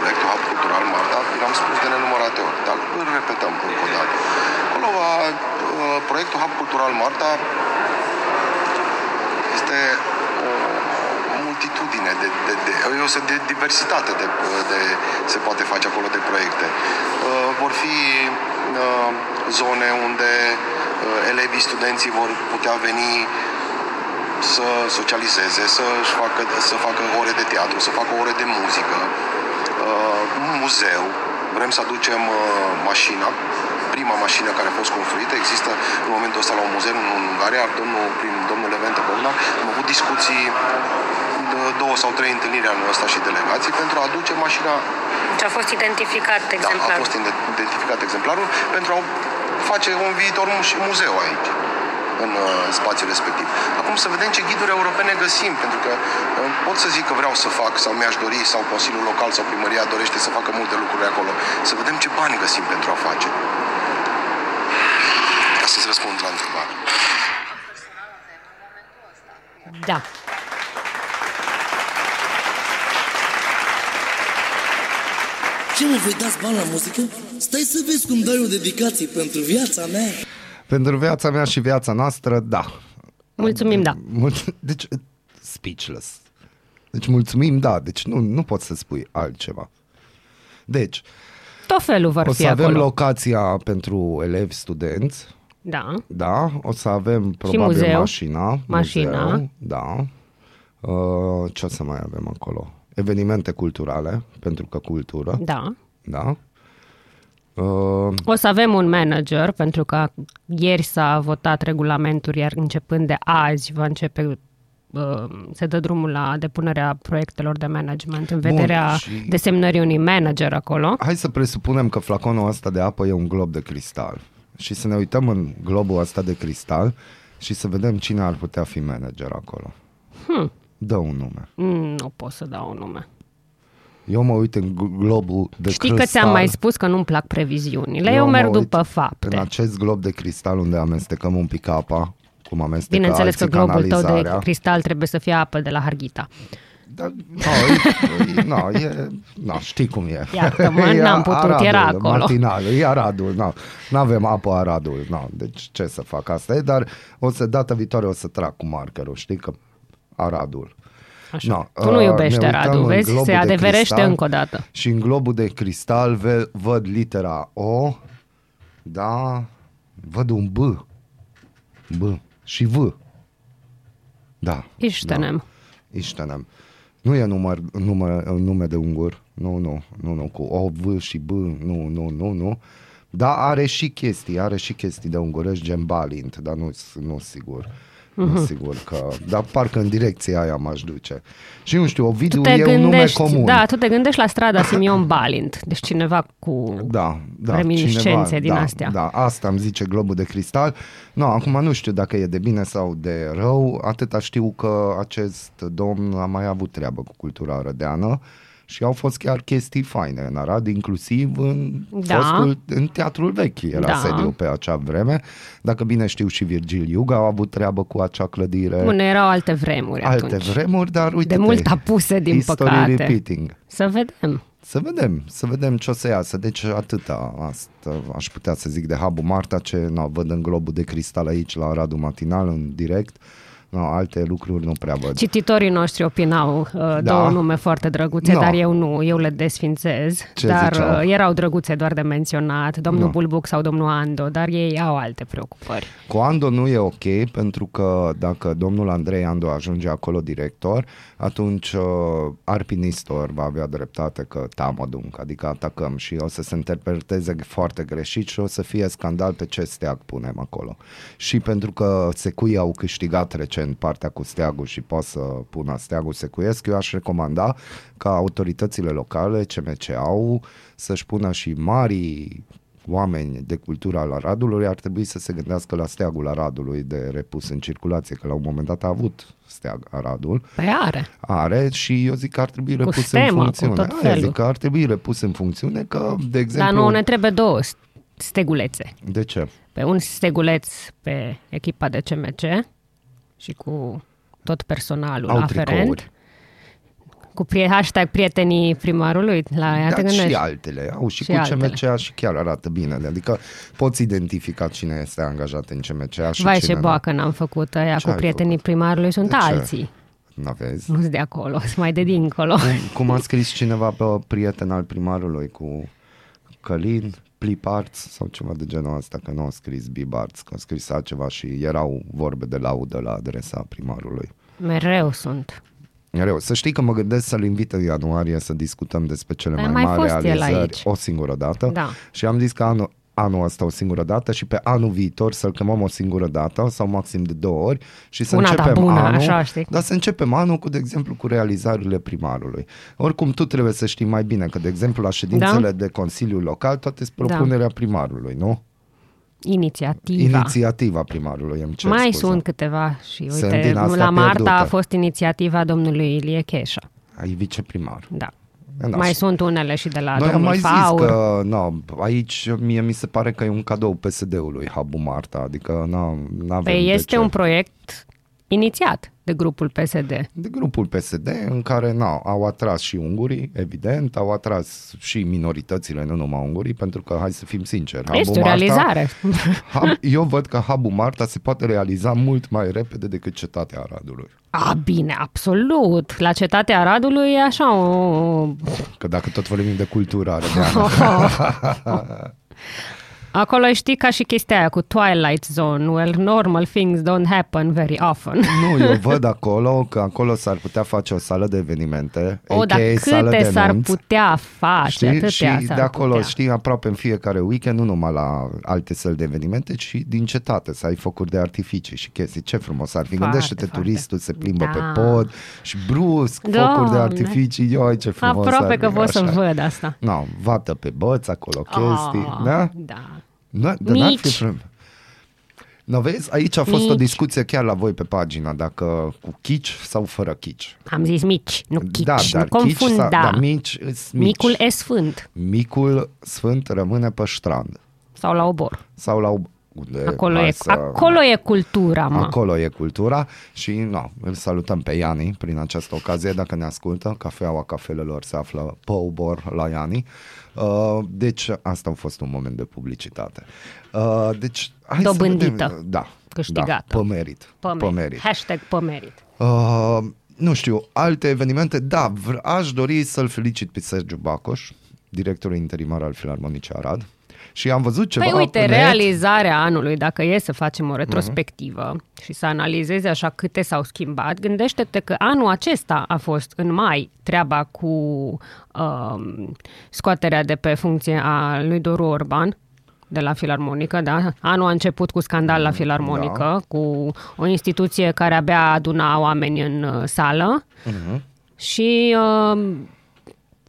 proiectul hub cultural Marta, l-am spus de nenumărate ori, dar îl repetăm încă o dată. Acolo va, uh, proiectul hub cultural Marta este o multitudine de, de, de, e o se- de diversitate de, de, se poate face acolo de proiecte. Uh, Vor fi uh, zone unde uh, elevii, studenții vor putea veni să socializeze, să facă, să facă ore de teatru, să facă ore de muzică, uh, un muzeu. Vrem să aducem uh, mașina, prima mașină care a fost construită. Există în momentul ăsta la un muzeu în Ungaria, iar domnul, prin domnul Levente Bogdan, am avut discuții de două sau trei întâlniri anul ăsta și delegații pentru a aduce mașina ce a fost identificat da, exemplar. a fost ide- identificat exemplarul pentru a face un viitor mu- muzeu aici în uh, spațiul respectiv. Acum să vedem ce ghiduri europene găsim, pentru că uh, pot să zic că vreau să fac sau mi-aș dori sau Consiliul Local sau Primăria dorește să facă multe lucruri acolo. Să vedem ce bani găsim pentru a face. Ca să-ți răspund la întrebare. Da. Ce mă, voi dați bani la muzică? Stai să vezi cum dai o dedicație pentru viața mea. Pentru viața mea și viața noastră, da. Mulțumim, da. Mul- Deci, speechless. Deci mulțumim, da. Deci nu, nu poți să spui altceva. Deci, Tot felul vor o fi să avem acolo. locația pentru elevi studenți, Da. da, o să avem probabil muzeu. mașina. Mașina. Muzeu, da. Uh, ce o să mai avem acolo? Evenimente culturale, pentru că cultură, Da. da. Uh, O să avem un manager, pentru că ieri s-a votat regulamentul, iar începând de azi va începe uh, se dă drumul la depunerea proiectelor de management în Bun, vederea și- desemnării unui manager acolo. hai să presupunem că flaconul ăsta de apă e un glob de cristal și să ne uităm în globul ăsta de cristal și să vedem cine ar putea fi manager acolo. Hmm. Dă un nume. Mm, nu pot să dau un nume. Eu mă uit în gl- globul de Știi cristal. că ți-am mai spus că nu-mi plac previziunile, eu, mă merg uit după În fapte. acest glob de cristal unde amestecăm un pic apa, cum amestecă Bineînțeles că alții globul tău de canalizarea. cristal trebuie să fie apă de la Harghita. Da, no, e, no, e, no, știi cum e. Iartă-mă, E n-am putut, Aradul, era acolo. Matinal, e Aradul, no. n-avem apă Aradul, no. deci ce să fac asta e, dar o să, data viitoare o să trag cu markerul, știi că Aradul. Așa. No, tu nu uh, iubești ne uităm Radu, în vezi? globul Se de adeverește cristal încă o dată. Și în globul de cristal ve- văd litera O, da, văd un B, B și V. Da. Iștenem. Da. Iștenem. Nu e număr, număr, nume de ungur. Nu, nu, nu, nu, cu O, V și B, nu, nu, nu, nu. Dar are și chestii, are și chestii de ungurești gen Balint, dar nu, nu sigur. Nu Mhm. sigur că, dar parcă în direcția aia m-aș duce. Și nu știu, Tu Ovidiu te e un nume gândești, comun. da, tu te gândești la strada Simion Balint, deci cineva cu Da, da, reminiscențe cineva, din da, astea. Da, asta îmi zice globul de cristal. No, acum nu știu dacă e de bine sau de rău, atâta știu că acest domn a mai avut treabă cu cultura rădeană și au fost chiar chestii faine în Arad, inclusiv în, Da. fostul, în teatrul vechi era Da. sediu pe acea vreme. Dacă bine știu și Virgil Iuga a avut treabă cu acea clădire. Bun, erau alte vremuri Alte atunci. vremuri, dar uite De mult apuse, din history păcate. repeating. Să vedem. Să vedem, să vedem ce o să iasă. Deci atâta asta aș putea să zic de Habu Marta, ce na, văd în globul de cristal aici la Radu Matinal în direct. No, alte lucruri nu prea văd. Cititorii noștri opinau uh, două nume foarte drăguțe, Da. dar eu nu, eu le desfințez. Ce dar ziceau? uh, erau drăguțe doar de menționat, domnul Da. Bulbuc sau domnul Ando, dar ei au alte preocupări. Cu Ando nu e ok, pentru că dacă domnul Andrei Ando ajunge acolo director, atunci uh, Arpi Nistor va avea dreptate că tamă dunc, adică atacăm și o să se interpreteze foarte greșit și o să fie scandal pe ce steag punem acolo. Și pentru că secuii au câștigat recent partea cu steagul și pot să pună steagul secuiesc, eu aș recomanda ca autoritățile locale, CMC au, să-și pună și mari oameni de cultură al Aradului ar trebui să se gândească la steagul Aradului de repus în circulație, că la un moment dat a avut steag Aradul, Pe are. are și eu zic că ar trebui repus stemă, în cu funcțiune. tot Aia felul. zic că ar trebui repus în funcțiune, că, de exemplu... Dar nu ne trebuie două stegulețe. De ce? Pe un steguleț pe echipa de CMC și cu tot personalul Au aferent. tricouri. Cu prie, hashtag prietenii primarului. La ea te Dar gândești. și altele. Au și, Și cu altele. CMCA și chiar arată bine. Adică poți identifica cine este angajat în CMCA și Vai cine ce boacă n-am făcut aia Ce cu ai prietenii primarului, sunt De ce? alții. nu. N-aveți? Nu sunt de acolo, sunt mai de dincolo. Cum, cum a scris cineva pe o prieten al primarului cu Călin, Pliparts sau ceva de genul ăsta, că nu a scris Bibarts, că a scris altceva și erau vorbe de laudă la adresa primarului. Mereu sunt. Mereu. Să știi că mă gândesc să-l invit în ianuarie să discutăm despre cele Dar mai, mai mari fost el realizări aici. o singură dată Da. și am zis că anul, anul ăsta o singură dată și pe anul viitor să-l chemăm o singură dată sau maxim de două ori și să Una, dar începem bună, anul, așa, știi? dar să începem anul cu, de exemplu, cu realizările primarului. Oricum, tu trebuie să știi mai bine că, de exemplu, la ședințele Da. de Consiliu Local, toate sunt propunerea primarului, nu? Inițiativa. Inițiativa primarului, îmi cer mai scuze. sunt câteva și Sunt uite, din astea la Marta pierdute. a fost inițiativa domnului Ilie Cheșa. Ai viceprimar. Da. Da, mai și- sunt unele și de la Noi am domnul mai zis Faur. că no, aici mie mi se pare că e un cadou PSD-ului Habu Marta, adică nu avem Păi de este ce. un proiect inițiat de grupul PSD. de grupul PSD în care na, au atras și ungurii, evident, au atras și minoritățile, nu numai ungurii, pentru că, hai să fim sinceri, Habu Este o Marta- realizare. Hub, eu văd că Habu Marta se poate realiza mult mai repede decât cetatea Aradului. A, bine, absolut. La cetatea Aradului e așa o... Că dacă tot vorbim de cultură, are de Acolo știi ca și chestia aia cu Twilight Zone, where normal things don't happen very often. Nu, eu văd acolo că acolo s-ar putea face o sală de evenimente, O, dar aka sală câte de s-ar nunți. putea face, Știi? atâtea și s-ar de acolo, putea. știi, aproape în fiecare weekend, nu numai la alte săli de evenimente, ci din cetate, să ai focuri de artificii și chestii. Ce frumos ar fi. Foarte, Gândește-te, foarte. turistul se plimbă Da. pe pod și brusc, focuri de Doamne. artificii, ioi, ce frumos Aproape ar că fi, pot să așa. văd asta. No, vată pe băți acolo, chestii, Ah, da? Da. Da, dar n-ar fi Mici. problem. No, vezi, aici a fost o Mici. discuție chiar la voi pe pagina, dacă cu chici sau fără chici. Am zis mici, nu chici, da, dar nu chici confunda. sau, da, mici, îs mici. Micul e sfânt. Micul sfânt rămâne pe strand Sau la obor. sau la unde Acolo, hai e, să- acolo e cultura, mă. Acolo e cultura și no, îl salutăm pe Iani prin această ocazie, dacă ne ascultă, cafeaua cafelelor se află pe obor la Iani. Uh, deci asta a fost un moment de publicitate. Uh, deci, hai Dobândită. Să vedem, da, Câștigată. Da, pe merit. Pe Pe merit. merit. Hashtag pe merit. Uh, nu știu, alte evenimente, da, vr- aș dori să-l felicit pe Sergiu Bacoș, directorul interimar al Filarmonicii Arad. Și am văzut ceva Păi uite, pe net. realizarea anului, dacă e să facem o retrospectivă și să analizezi așa câte s-au schimbat, gândește-te că anul acesta a fost în mai treaba cu um, scoaterea de pe funcție a lui Doru Orban de la Filarmonică, da? Anul a început cu scandal la Filarmonică, da. cu o instituție care abia aduna oameni în uh, sală și uh,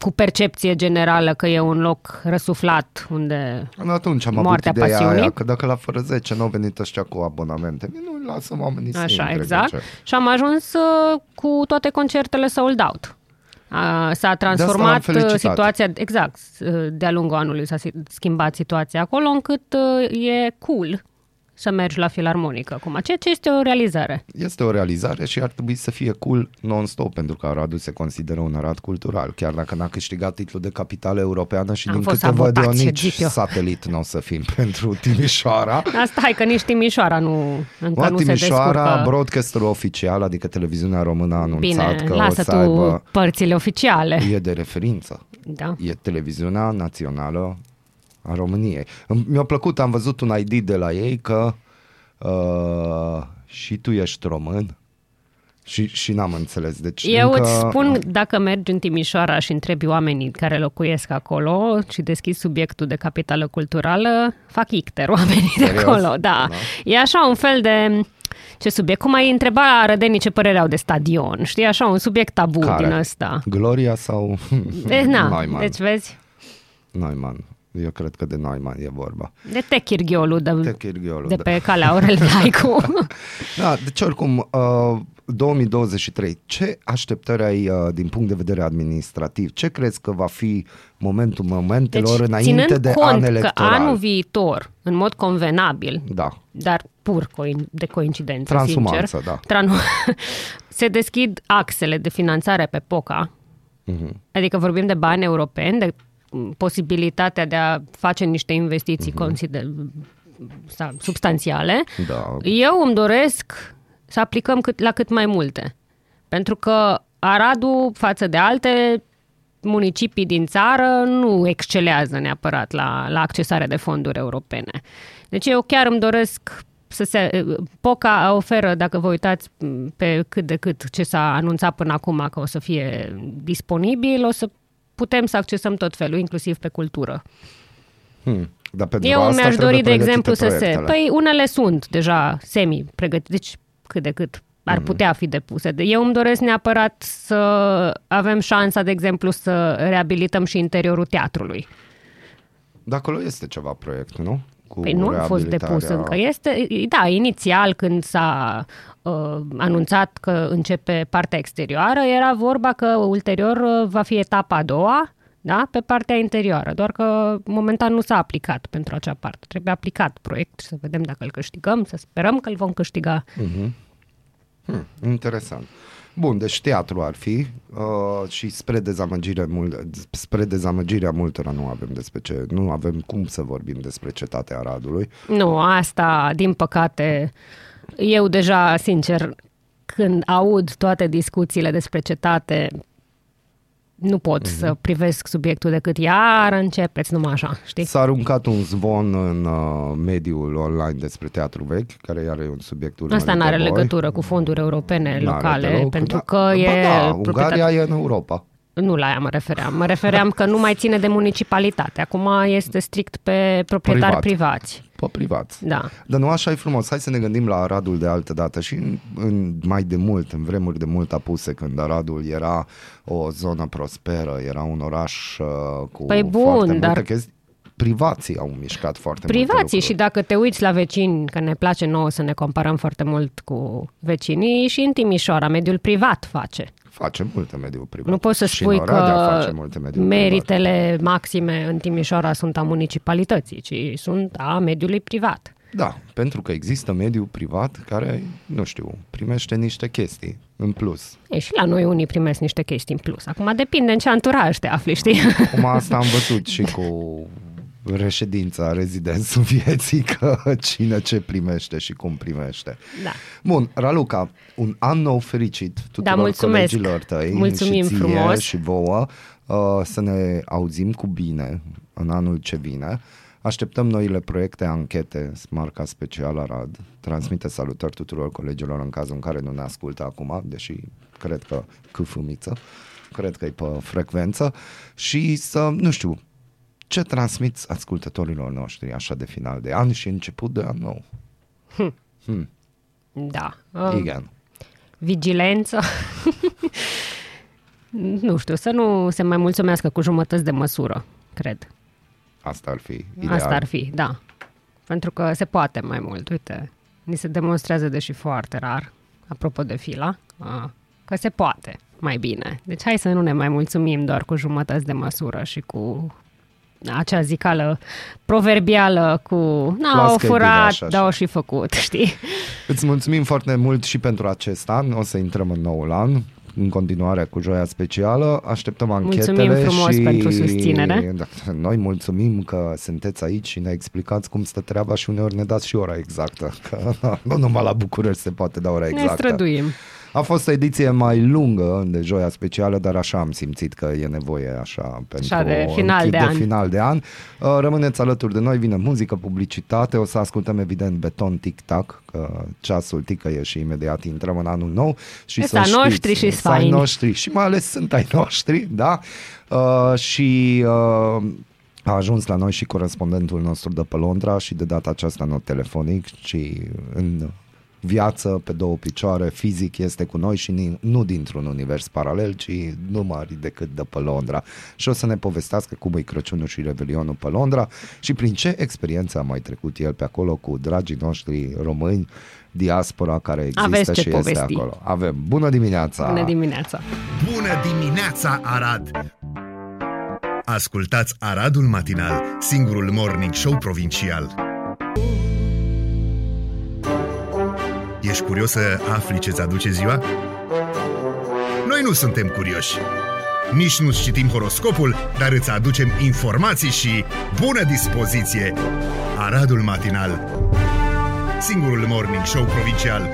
cu percepție generală că e un loc răsuflat unde În atunci am Moartea avut ideea pasiunii. aia că dacă la fără 10 nu au venit ăștia cu abonamente, nu lasă oamenii să Așa, intre, exact. de ce? Și am ajuns uh, cu toate concertele sold out. Uh, s-a l-am transformat uh, felicitat. situația, exact, uh, de-a lungul anului s-a si- schimbat situația acolo încât uh, e cool să mergi la filarmonică acum, ceea ce este o realizare. Este o realizare și ar trebui să fie cool non-stop, pentru că Aradul se consideră un Arad cultural, chiar dacă n-a câștigat titlul de capitală europeană și Am din fost câte văd eu, sabotați, ce nici zic eu. satelit nu o să fim pentru Timișoara. Asta hai că nici Timișoara nu, încă Bă, nu se Timișoara, descurcă. broadcasterul oficial, adică televiziunea română a anunțat Bine, că lasă o să tu aibă... părțile oficiale. E de referință. Da. E televiziunea națională a României. Îmi- Mi-a plăcut, am văzut un ID de la ei că uh, și tu ești român și, și n-am înțeles. Deci Eu încă... îți spun, dacă mergi în Timișoara și întrebi oamenii care locuiesc acolo și deschizi subiectul de capitală culturală, fac icter oamenii de Serios? acolo. Da. Da. E așa un fel de... Ce subiect? Cum ai întreba rădenii ce părere au de stadion? Știi, așa un subiect tabu Care? din ăsta. Gloria sau Eh, na, Neumann? deci vezi, Neumann. Eu cred că de Neumann e vorba. de Techirghiolu, de, Techirghiolu, de da. pe calea Aurel Daicu. Da, deci oricum, uh, 2023, ce așteptări ai uh, din punct de vedere administrativ? Ce crezi că va fi momentul momentelor Deci, înainte ținând de cont an că electoral? anul viitor, în mod convenabil, Da, dar pur coin- de coincidență, Transumanță, sincer. da. Tran- se deschid axele de finanțare pe POCA, Mhm. adică vorbim de bani europeni, de m, posibilitatea de a face niște investiții consider- sa- substanțiale. da. Eu îmi doresc să aplicăm cât, la cât mai multe. Pentru că Aradul, față de alte municipii din țară, nu excelează neapărat la, la accesarea de fonduri europene. Deci eu chiar îmi doresc să se... POCA oferă, dacă vă uitați m, pe cât de cât ce s-a anunțat până acum că o să fie disponibil, o să putem să accesăm tot felul, inclusiv pe cultură. Hmm. Dar pentru Eu asta mi-aș trebuie dori, de pregătite exemplu, să se... proiectele. Păi unele sunt deja semi-pregătite, deci cât de cât ar Mhm. putea fi depuse. De- Eu îmi doresc neapărat să avem șansa, de exemplu, să reabilităm și interiorul teatrului. Dar acolo este ceva proiect, nu? Cu Păi nu a fost reabilitarea- depus încă. Este, da, inițial când s-a uh, anunțat că începe partea exterioară, era vorba că ulterior uh, va fi etapa a doua, da, pe partea interioară, doar că momentan nu s-a aplicat pentru acea parte. Trebuie aplicat proiect și să vedem dacă îl câștigăm, să sperăm că îl vom câștiga. Hmm, interesant. Bun, deci teatru ar fi uh, și spre dezamăgire mult, spre dezamăgirea multora nu avem despre ce, nu avem cum să vorbim despre cetatea Aradului. Nu, asta, din păcate, eu deja, sincer, când aud toate discuțiile despre cetate, nu pot Mhm. să privesc subiectul decât iar începeți numai așa, știi? S-a aruncat un zvon în uh, mediul online despre teatru vechi, care are un subiect urmărit Asta nu de are voi. legătură cu fonduri europene N-are locale, deloc, pentru da. că Ba e da, proprietate- Ungaria e în Europa. Nu la aia mă refeream. Mă refeream că nu mai ține de municipalitate. Acum este strict pe proprietari Privat. privați. Pe privați. Da. Dar nu așa e frumos. Hai să ne gândim la Aradul de altă dată și în, în mai de mult, în vremuri de mult apuse, când Aradul era o zonă prosperă, era un oraș uh, cu Păi bun, foarte multe dar- chestii. Privații au mișcat foarte multe Privații lucruri. și dacă te uiți la vecini, că ne place nouă să ne comparăm foarte mult cu vecinii, și în Timișoara mediul privat face. Face multe mediul privat. Nu poți să și spui în Oradea că face multe mediul privat. meritele maxime în Timișoara sunt a municipalității, ci sunt a mediului privat. Da, pentru că există mediul privat care, nu știu, primește niște chestii în plus. E, și la noi unii primesc niște chestii în plus. Acum depinde în ce anturaj te afli, știi? Cum asta am văzut și cu reședința, rezidențul vieții, că cine ce primește și cum primește. Da. Bun, Raluca, un an nou fericit tuturor Da, mulțumesc. colegilor tăi Mulțumim și ție frumos. și vouă. Uh, să ne auzim cu bine în anul ce vine. Așteptăm noile proiecte, anchete, Smarca Special Arad. Transmite salutări tuturor colegilor în cazul în care nu ne ascultă acum, deși cred că câfumiță, cred că e pe frecvență și să, nu știu, ce transmiți ascultătorilor noștri așa de final de an și început de an nou? Da. Uh, Igen. vigilență. nu știu, să nu se mai mulțumească cu jumătăți de măsură, cred. Asta ar fi ideal. Asta ar fi, da. Pentru că se poate mai mult. Uite, ni se demonstrează, deși foarte rar, apropo de fila, a, că se poate mai bine. Deci hai să nu ne mai mulțumim doar cu jumătăți de măsură și cu acea zicală proverbială cu n-au Las că e bine furat, așa, dar au așa. și făcut, știi? Îți mulțumim foarte mult și pentru acest an. O să intrăm în noul an în continuare cu Joia Specială. Așteptăm anchetele Mulțumim frumos și pentru susținere. Da, noi mulțumim că sunteți aici și ne explicați cum stă treaba și uneori ne dați și ora exactă. Că nu numai la București se poate da ora Ne exactă. străduim. A fost o ediție mai lungă de Joia Specială, dar așa am simțit că e nevoie așa pentru Așa, de final închid de de an. final de an. Uh, Rămâneți alături de noi, vine muzică, publicitate, o să ascultăm evident Beton Tic-Tac, că ceasul ticăie și imediat intrăm în anul nou. Și Ăsta să noștri știți, și să ai sfaini. noștri și mai ales sunt ai noștri, da? Uh, și uh, a ajuns la noi și corespondentul nostru de pe Londra și de data aceasta nu telefonic, ci în viață, pe două picioare, fizic este cu noi și ni- nu dintr-un univers paralel, ci numai decât de pe Londra. Și o să ne povestească cum e Crăciunul și Revelionul pe Londra și prin ce experiență a mai trecut el pe acolo cu dragii noștri români, diaspora care există Aveți ce și povesti. este acolo. Avem. Bună dimineața! Bună dimineața! Bună dimineața, Arad! Ascultați Aradul Matinal, singurul morning show provincial. Ești curios să afli ce-ți aduce ziua? Noi nu suntem curioși. Nici nu citim horoscopul, dar îți aducem informații și bună dispoziție! Aradul Matinal, singurul morning show provincial.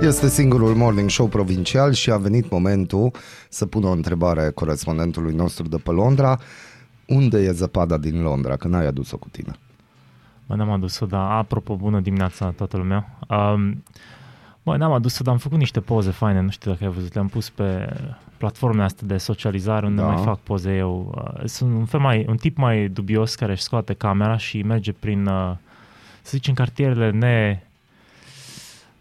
Este singurul morning show provincial și a venit momentul să pun o întrebare corespondentului nostru de pe Londra. Unde e zăpada din Londra? Că n-ai adus-o cu tine. Bă, n-am adus-o, dar apropo, bună dimineața toată lumea. Um, bă, n-am adus-o, dar am făcut niște poze faine, nu știu dacă ai văzut, le-am pus pe platformele astea de socializare unde Da. mai fac poze eu. Uh, sunt un, fel mai, un tip mai dubios care își scoate camera și merge prin, uh, să zicem, cartierele ne...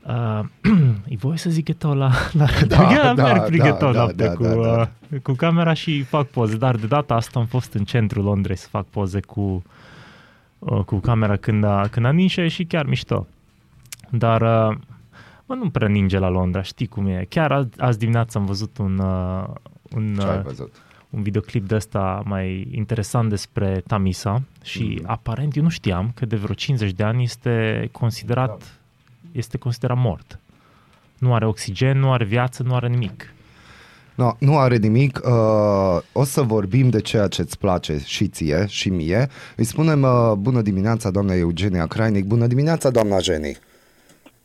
Uh, e voie să zic ghetto la, la Da, da, da, merg prin da, ghetto da, noapte da, cu, da, da. uh, cu camera și fac poze, dar de data asta am fost în centrul Londrei să fac poze cu uh, cu camera când a, când a nins și a ieșit chiar mișto. Dar uh, mă, nu prea ninge la Londra, știi cum e. Chiar azi, azi dimineața am văzut un, uh, un, Ce ai uh, văzut? un videoclip de ăsta mai interesant despre Tamisa și Mhm. mm-hmm. aparent eu nu știam că de vreo 50 de ani este considerat, Da. este considerat mort. Nu are oxigen, nu are viață, nu are nimic. No, nu are nimic. Uh, o să vorbim de ceea ce îți place și ție și mie. Îi spunem uh, bună dimineața doamna Eugenia Crainic. Bună dimineața doamna Jenny.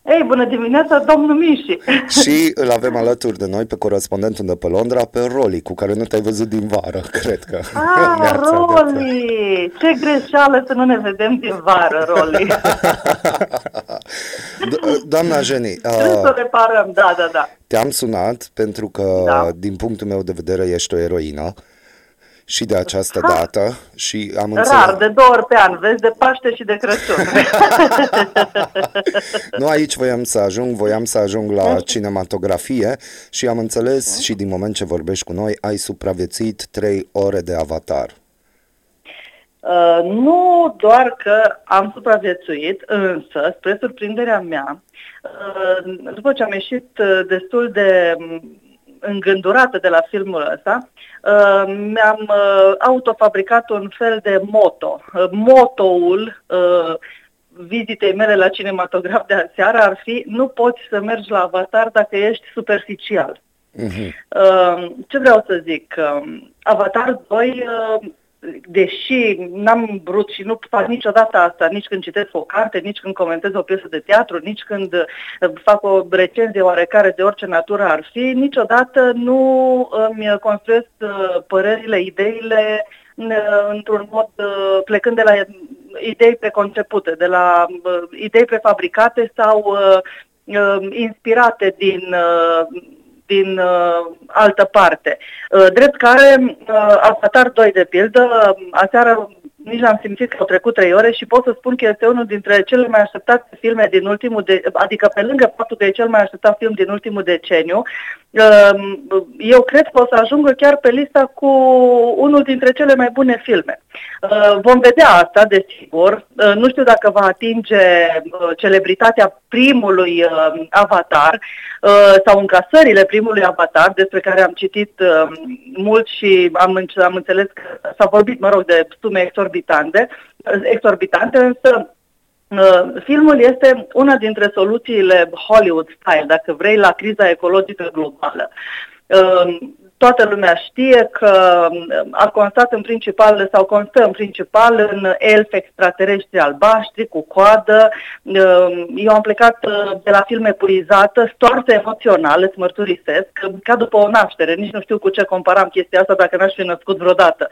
Ei, bună dimineața, domnul Miși! Și îl avem alături de noi pe corespondentul de pe Londra, pe Roli, cu care nu te-ai văzut din vară, cred că. Ah, Neața, neața. Roli! Ce greșeală să nu ne vedem din vară, Roli! Do- Doamna Jenny, Trebuie să uh, reparăm, da, da, da. te-am sunat pentru că, Da. din punctul meu de vedere, ești o eroină și de această dată și am Rar, înțeles... de două ori pe an, vezi, de Paște și de Crăciun. Nu aici voiam să ajung, voiam să ajung la cinematografie și am înțeles și din moment ce vorbești cu noi, ai supraviețuit trei ore de avatar. Uh, nu doar că am supraviețuit, însă, spre surprinderea mea, uh, după ce am ieșit uh, destul de mm, îngândurată de la filmul ăsta, uh, mi-am uh, autofabricat un fel de moto. Uh, motoul uh, vizitei mele la cinematograf de aseară ar fi nu poți să mergi la Avatar dacă ești superficial. Mhm. Uh, ce vreau să zic? Uh, Avatar 2, uh, deși n-am vrut și nu fac niciodată asta, nici când citesc o carte, nici când comentez o piesă de teatru, nici când uh, fac o recenzie oarecare de orice natură ar fi, niciodată nu îmi construiesc uh, părerile, ideile uh, într-un mod uh, plecând de la idei preconcepute, de la uh, idei prefabricate sau uh, uh, inspirate din uh, din uh, altă parte. Uh, drept care, uh, Avatar 2, de pildă, uh, aseară nici n-am simțit că au trecut trei ore și pot să spun că este unul dintre cele mai așteptate filme din ultimul, de, adică pe lângă faptul că e cel mai așteptat film din ultimul deceniu, um, eu cred că o să ajungă chiar pe lista cu unul dintre cele mai bune filme. Uh, vom vedea asta, desigur. Uh, nu știu dacă va atinge uh, celebritatea primului avatar sau încasările primului avatar, despre care am citit mult și am, am înțeles că s-a vorbit, mă rog, de sume exorbitante, exorbitante însă Filmul este una dintre soluțiile Hollywood style, dacă vrei, la criza ecologică globală toată lumea știe că um, a constat în principal sau constă în principal în elfi extraterestri albaștri cu coadă. Um, eu am plecat uh, de la film epuizată, stoartă emoțional, îți mărturisesc, ca după o naștere. Nici nu știu cu ce comparam chestia asta dacă n-aș fi născut vreodată.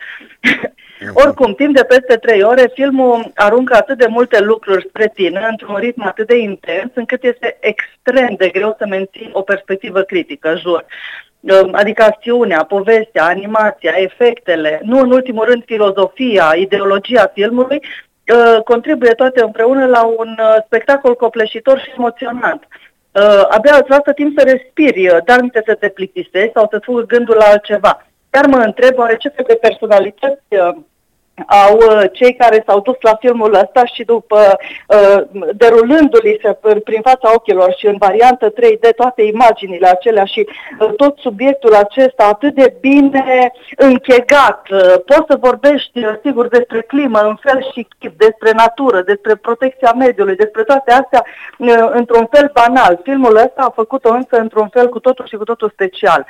Oricum, timp de peste trei ore, filmul aruncă atât de multe lucruri spre tine, într-un ritm atât de intens, încât este extrem de greu să menții o perspectivă critică, jur. Um, adică acțiunea, povestea, animația, efectele, nu în ultimul rând filozofia, ideologia filmului, uh, contribuie toate împreună la un uh, spectacol copleșitor și emoționant. Uh, abia îți lasă timp să respiri, dar nu te să te plictisești sau să-ți fugă gândul la altceva. Chiar mă întreb oare ce fel de personalități au uh, cei care s-au dus la filmul ăsta și după uh, derulându-li se prin fața ochilor și în variantă 3D toate imaginile acelea și uh, tot subiectul acesta atât de bine închegat. Uh, poți să vorbești, uh, sigur, despre climă în fel și chip, despre natură, despre protecția mediului, despre toate astea uh, într-un fel banal. Filmul ăsta a făcut-o însă într-un fel cu totul și cu totul special.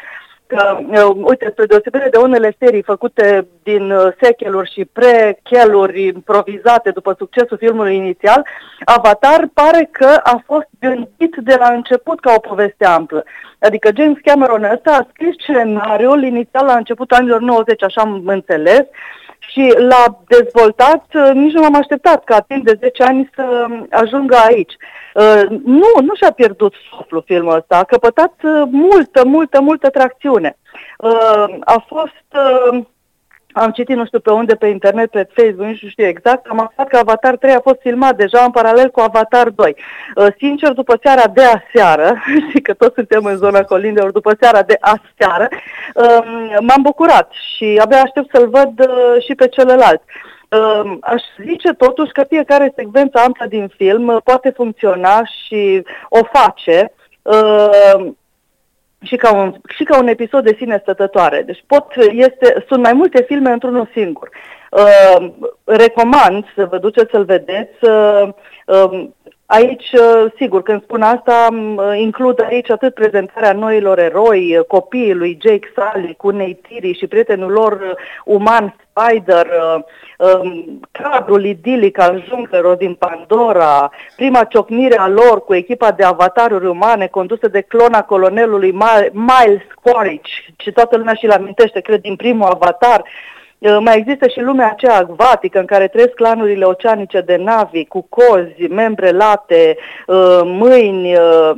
Uh, că, uh, uite, spre deosebire de unele serii făcute din uh, secheluri și pre-cheluri improvizate după succesul filmului inițial, Avatar pare că a fost gândit de la început ca o poveste amplă. Adică James Cameron ăsta a scris scenariul inițial la începutul anilor 90, așa am înțeles, și l-a dezvoltat, uh, nici nu m-am așteptat ca timp de 10 ani să ajungă aici. Uh, nu, nu și-a pierdut suflu filmul ăsta, a căpătat uh, multă, multă, multă tracțiune. A fost am citit nu știu pe unde, pe internet, pe Facebook, nu știu exact, am aflat că Avatar 3 a fost filmat deja în paralel cu Avatar 2. Uh, sincer, după seara de aseară, și că toți suntem în zona colindelor, după seara de aseară, um, m-am bucurat și abia aștept să-l văd uh, și pe celălalt. Um, aș zice totuși că fiecare secvență amplă din film poate funcționa și o face um, și ca un, și ca un episod de sine stătătoare. Deci pot, este, sunt mai multe filme într-unul singur. Uh, recomand să vă duceți să-l vedeți. Uh, uh, Aici, uh, sigur, când spun asta, uh, includ aici atât prezentarea noilor eroi, uh, copiii lui Jake Sully cu Neytiri și prietenul lor uman Spider, um, cadrul idilic al junglerilor din Pandora, prima ciocnire a lor cu echipa de avataruri umane condusă de clona colonelului Miles Quaritch, și toată lumea și-l amintește, cred, din primul avatar, Uh, mai există și lumea aceea acvatică în care trăiesc clanurile oceanice de navi cu cozi, membre late, uh, mâini, uh,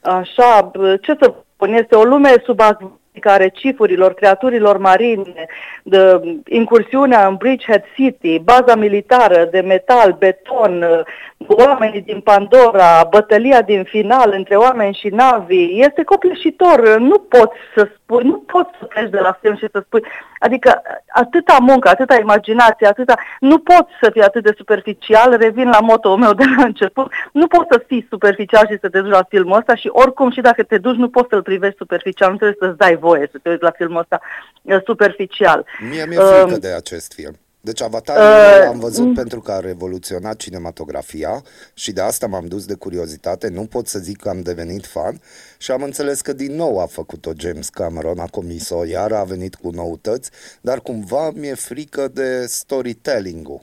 așa, ce să spun, este o lume subacvatică care cifurilor, creaturilor marine, de incursiunea în Bridgehead City, baza militară de metal, beton, oamenii din Pandora, bătălia din final între oameni și navi, este copleșitor. Nu poți să spui, nu poți să pleci de la film și să spui, adică atâta muncă, atâta imaginație, atâta, nu poți să fii atât de superficial, revin la moto meu de la început, nu poți să fii superficial și să te duci la filmul ăsta și oricum și dacă te duci nu poți să-l privești superficial, nu trebuie să-ți dai voie să te uiți la filmul ăsta uh, superficial. Mie mi-e frică uh, de acest film. Deci Avatar uh, am văzut uh, pentru că a revoluționat cinematografia și de asta m-am dus de curiozitate. Nu pot să zic că am devenit fan și am înțeles că din nou a făcut-o James Cameron, a comis-o, iar a venit cu noutăți, dar cumva mi-e frică de storytelling-ul.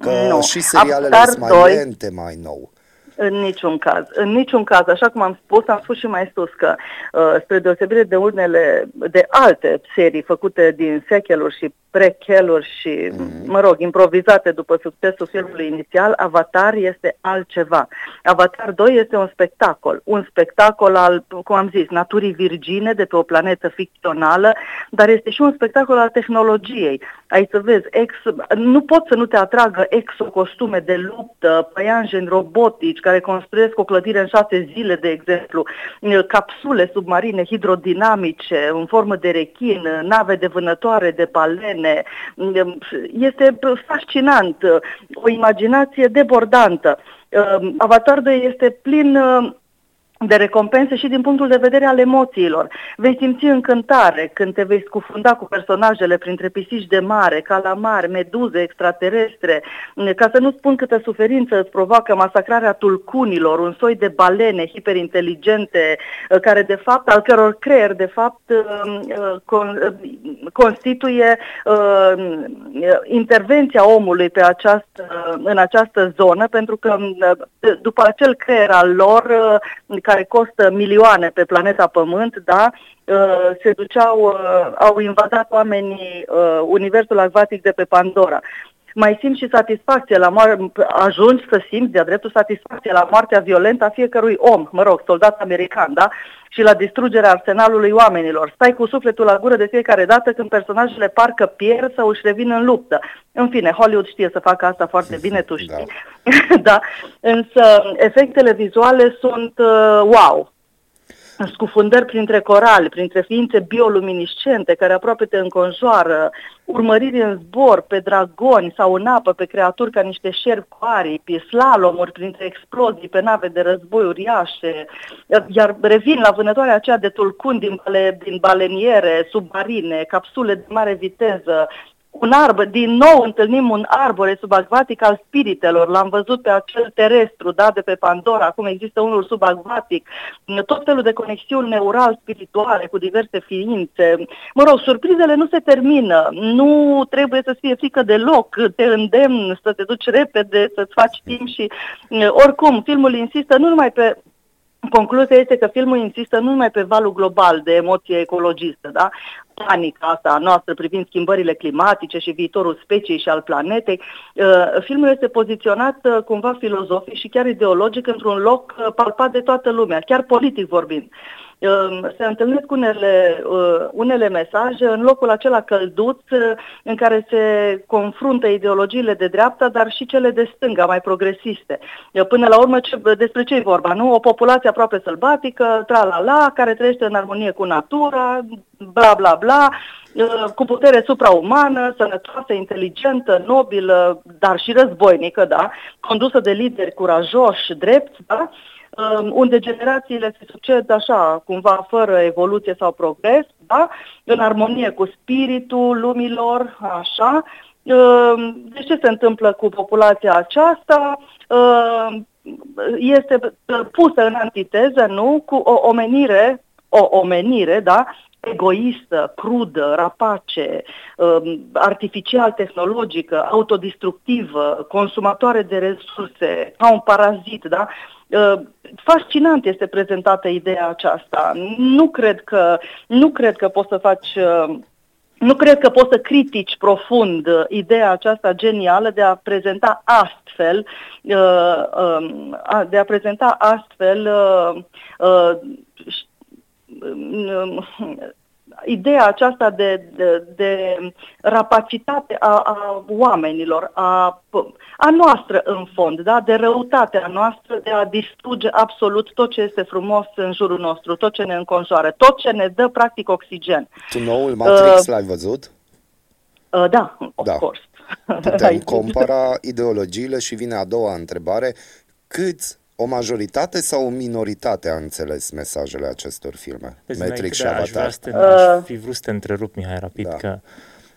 Că nu. și serialele sunt mai lente mai nou. În niciun caz. În niciun caz. Așa cum am spus, am spus și mai sus că, uh, spre deosebire de unele, de alte serii făcute din secheluri și precheluri și, mm-hmm. mă rog, improvizate după succesul filmului inițial, Avatar este altceva. Avatar 2 este un spectacol. Un spectacol al, cum am zis, naturii virgine de pe o planetă ficțională, dar este și un spectacol al tehnologiei. Aici să vezi, ex, nu pot să nu te atragă exocostume de luptă, păianjeni robotici care construiesc o clădire în șase zile, de exemplu, capsule submarine hidrodinamice în formă de rechin, nave de vânătoare de balene. Este fascinant, o imaginație debordantă. Avatar 2 este plin de recompense și din punctul de vedere al emoțiilor. Vei simți încântare când te vei scufunda cu personajele printre pisici de mare, calamari, meduze extraterestre, ca să nu spun câtă suferință îți provoacă masacrarea tulcunilor, un soi de balene hiperinteligente, uh, care de fapt, al căror creier de fapt uh, uh, con, constituie uh, intervenția omului pe această, în această zonă, pentru că după acel creier al lor, care costă milioane pe planeta Pământ, da, uh, se duceau, uh, au invadat oamenii uh, universul acvatic de pe Pandora mai simți și satisfacție la moarte, ajungi să simți de-a dreptul satisfacție la moartea violentă a fiecărui om, mă rog, soldat american, da? Și la distrugerea arsenalului oamenilor. Stai cu sufletul la gură de fiecare dată când personajele parcă pierd sau își revin în luptă. În fine, Hollywood știe să facă asta foarte bine, tu știi. Da. da. Însă efectele vizuale sunt uh, wow scufundări printre corali, printre ființe bioluminiscente care aproape te înconjoară, urmăriri în zbor pe dragoni sau în apă pe creaturi ca niște șerpi cu aripi, slalomuri printre explozii pe nave de război uriașe, iar revin la vânătoarea aceea de tulcuni din, bale, din baleniere, submarine, capsule de mare viteză, un arbor, din nou întâlnim un arbore subacvatic al spiritelor, l-am văzut pe acel terestru, da, de pe Pandora, acum există unul subacvatic, tot felul de conexiuni neural spirituale cu diverse ființe. Mă rog, surprizele nu se termină, nu trebuie să fie frică deloc, te îndemn să te duci repede, să-ți faci timp și oricum, filmul insistă nu numai pe Concluzia este că filmul insistă nu numai pe valul global de emoție ecologistă, da? panica asta noastră privind schimbările climatice și viitorul speciei și al planetei. Uh, filmul este poziționat uh, cumva filozofic și chiar ideologic într-un loc uh, palpat de toată lumea, chiar politic vorbind. Ehm, se întâlnesc unele, uh, unele mesaje în locul acela călduț uh, în care se confruntă ideologiile de dreapta, dar și cele de stânga, mai progresiste. Până la urmă, ce, despre ce e vorba? Nu? O populație aproape sălbatică, tra-la-la, care trăiește în armonie cu natura, bla bla bla, uh, cu putere supraumană, sănătoasă, inteligentă, nobilă, dar și războinică, da, condusă de lideri curajoși, drepți, da, Um, unde generațiile se succed așa, cumva fără evoluție sau progres, da? în armonie cu spiritul lumilor, așa. Um, de ce se întâmplă cu populația aceasta? Um, este pusă în antiteză, nu, cu o omenire, o omenire, da, egoistă, crudă, rapace, artificial tehnologică, autodistructivă, consumatoare de resurse, ca un parazit, da? Uh, fascinant este prezentată ideea aceasta. Nu cred că, nu cred că poți să faci uh, nu cred că poți să critici profund uh, ideea aceasta genială de a prezenta astfel, um, de a prezenta astfel ideea aceasta de, de, de rapacitate a, a oamenilor, a, a noastră în fond, da? de răutatea noastră de a distruge absolut tot ce este frumos în jurul nostru, tot ce ne înconjoară, tot ce ne dă practic oxigen. Tu noul Matrix uh, l-ai văzut? Uh, da, of da. course. Putem compara ideologiile și vine a doua întrebare. Câți o majoritate sau o minoritate a înțeles mesajele acestor filme? Vezi, Matrix și Avatar. Aș, vrea să te, aș fi vrut să te întrerup, Mihai, rapid, da. că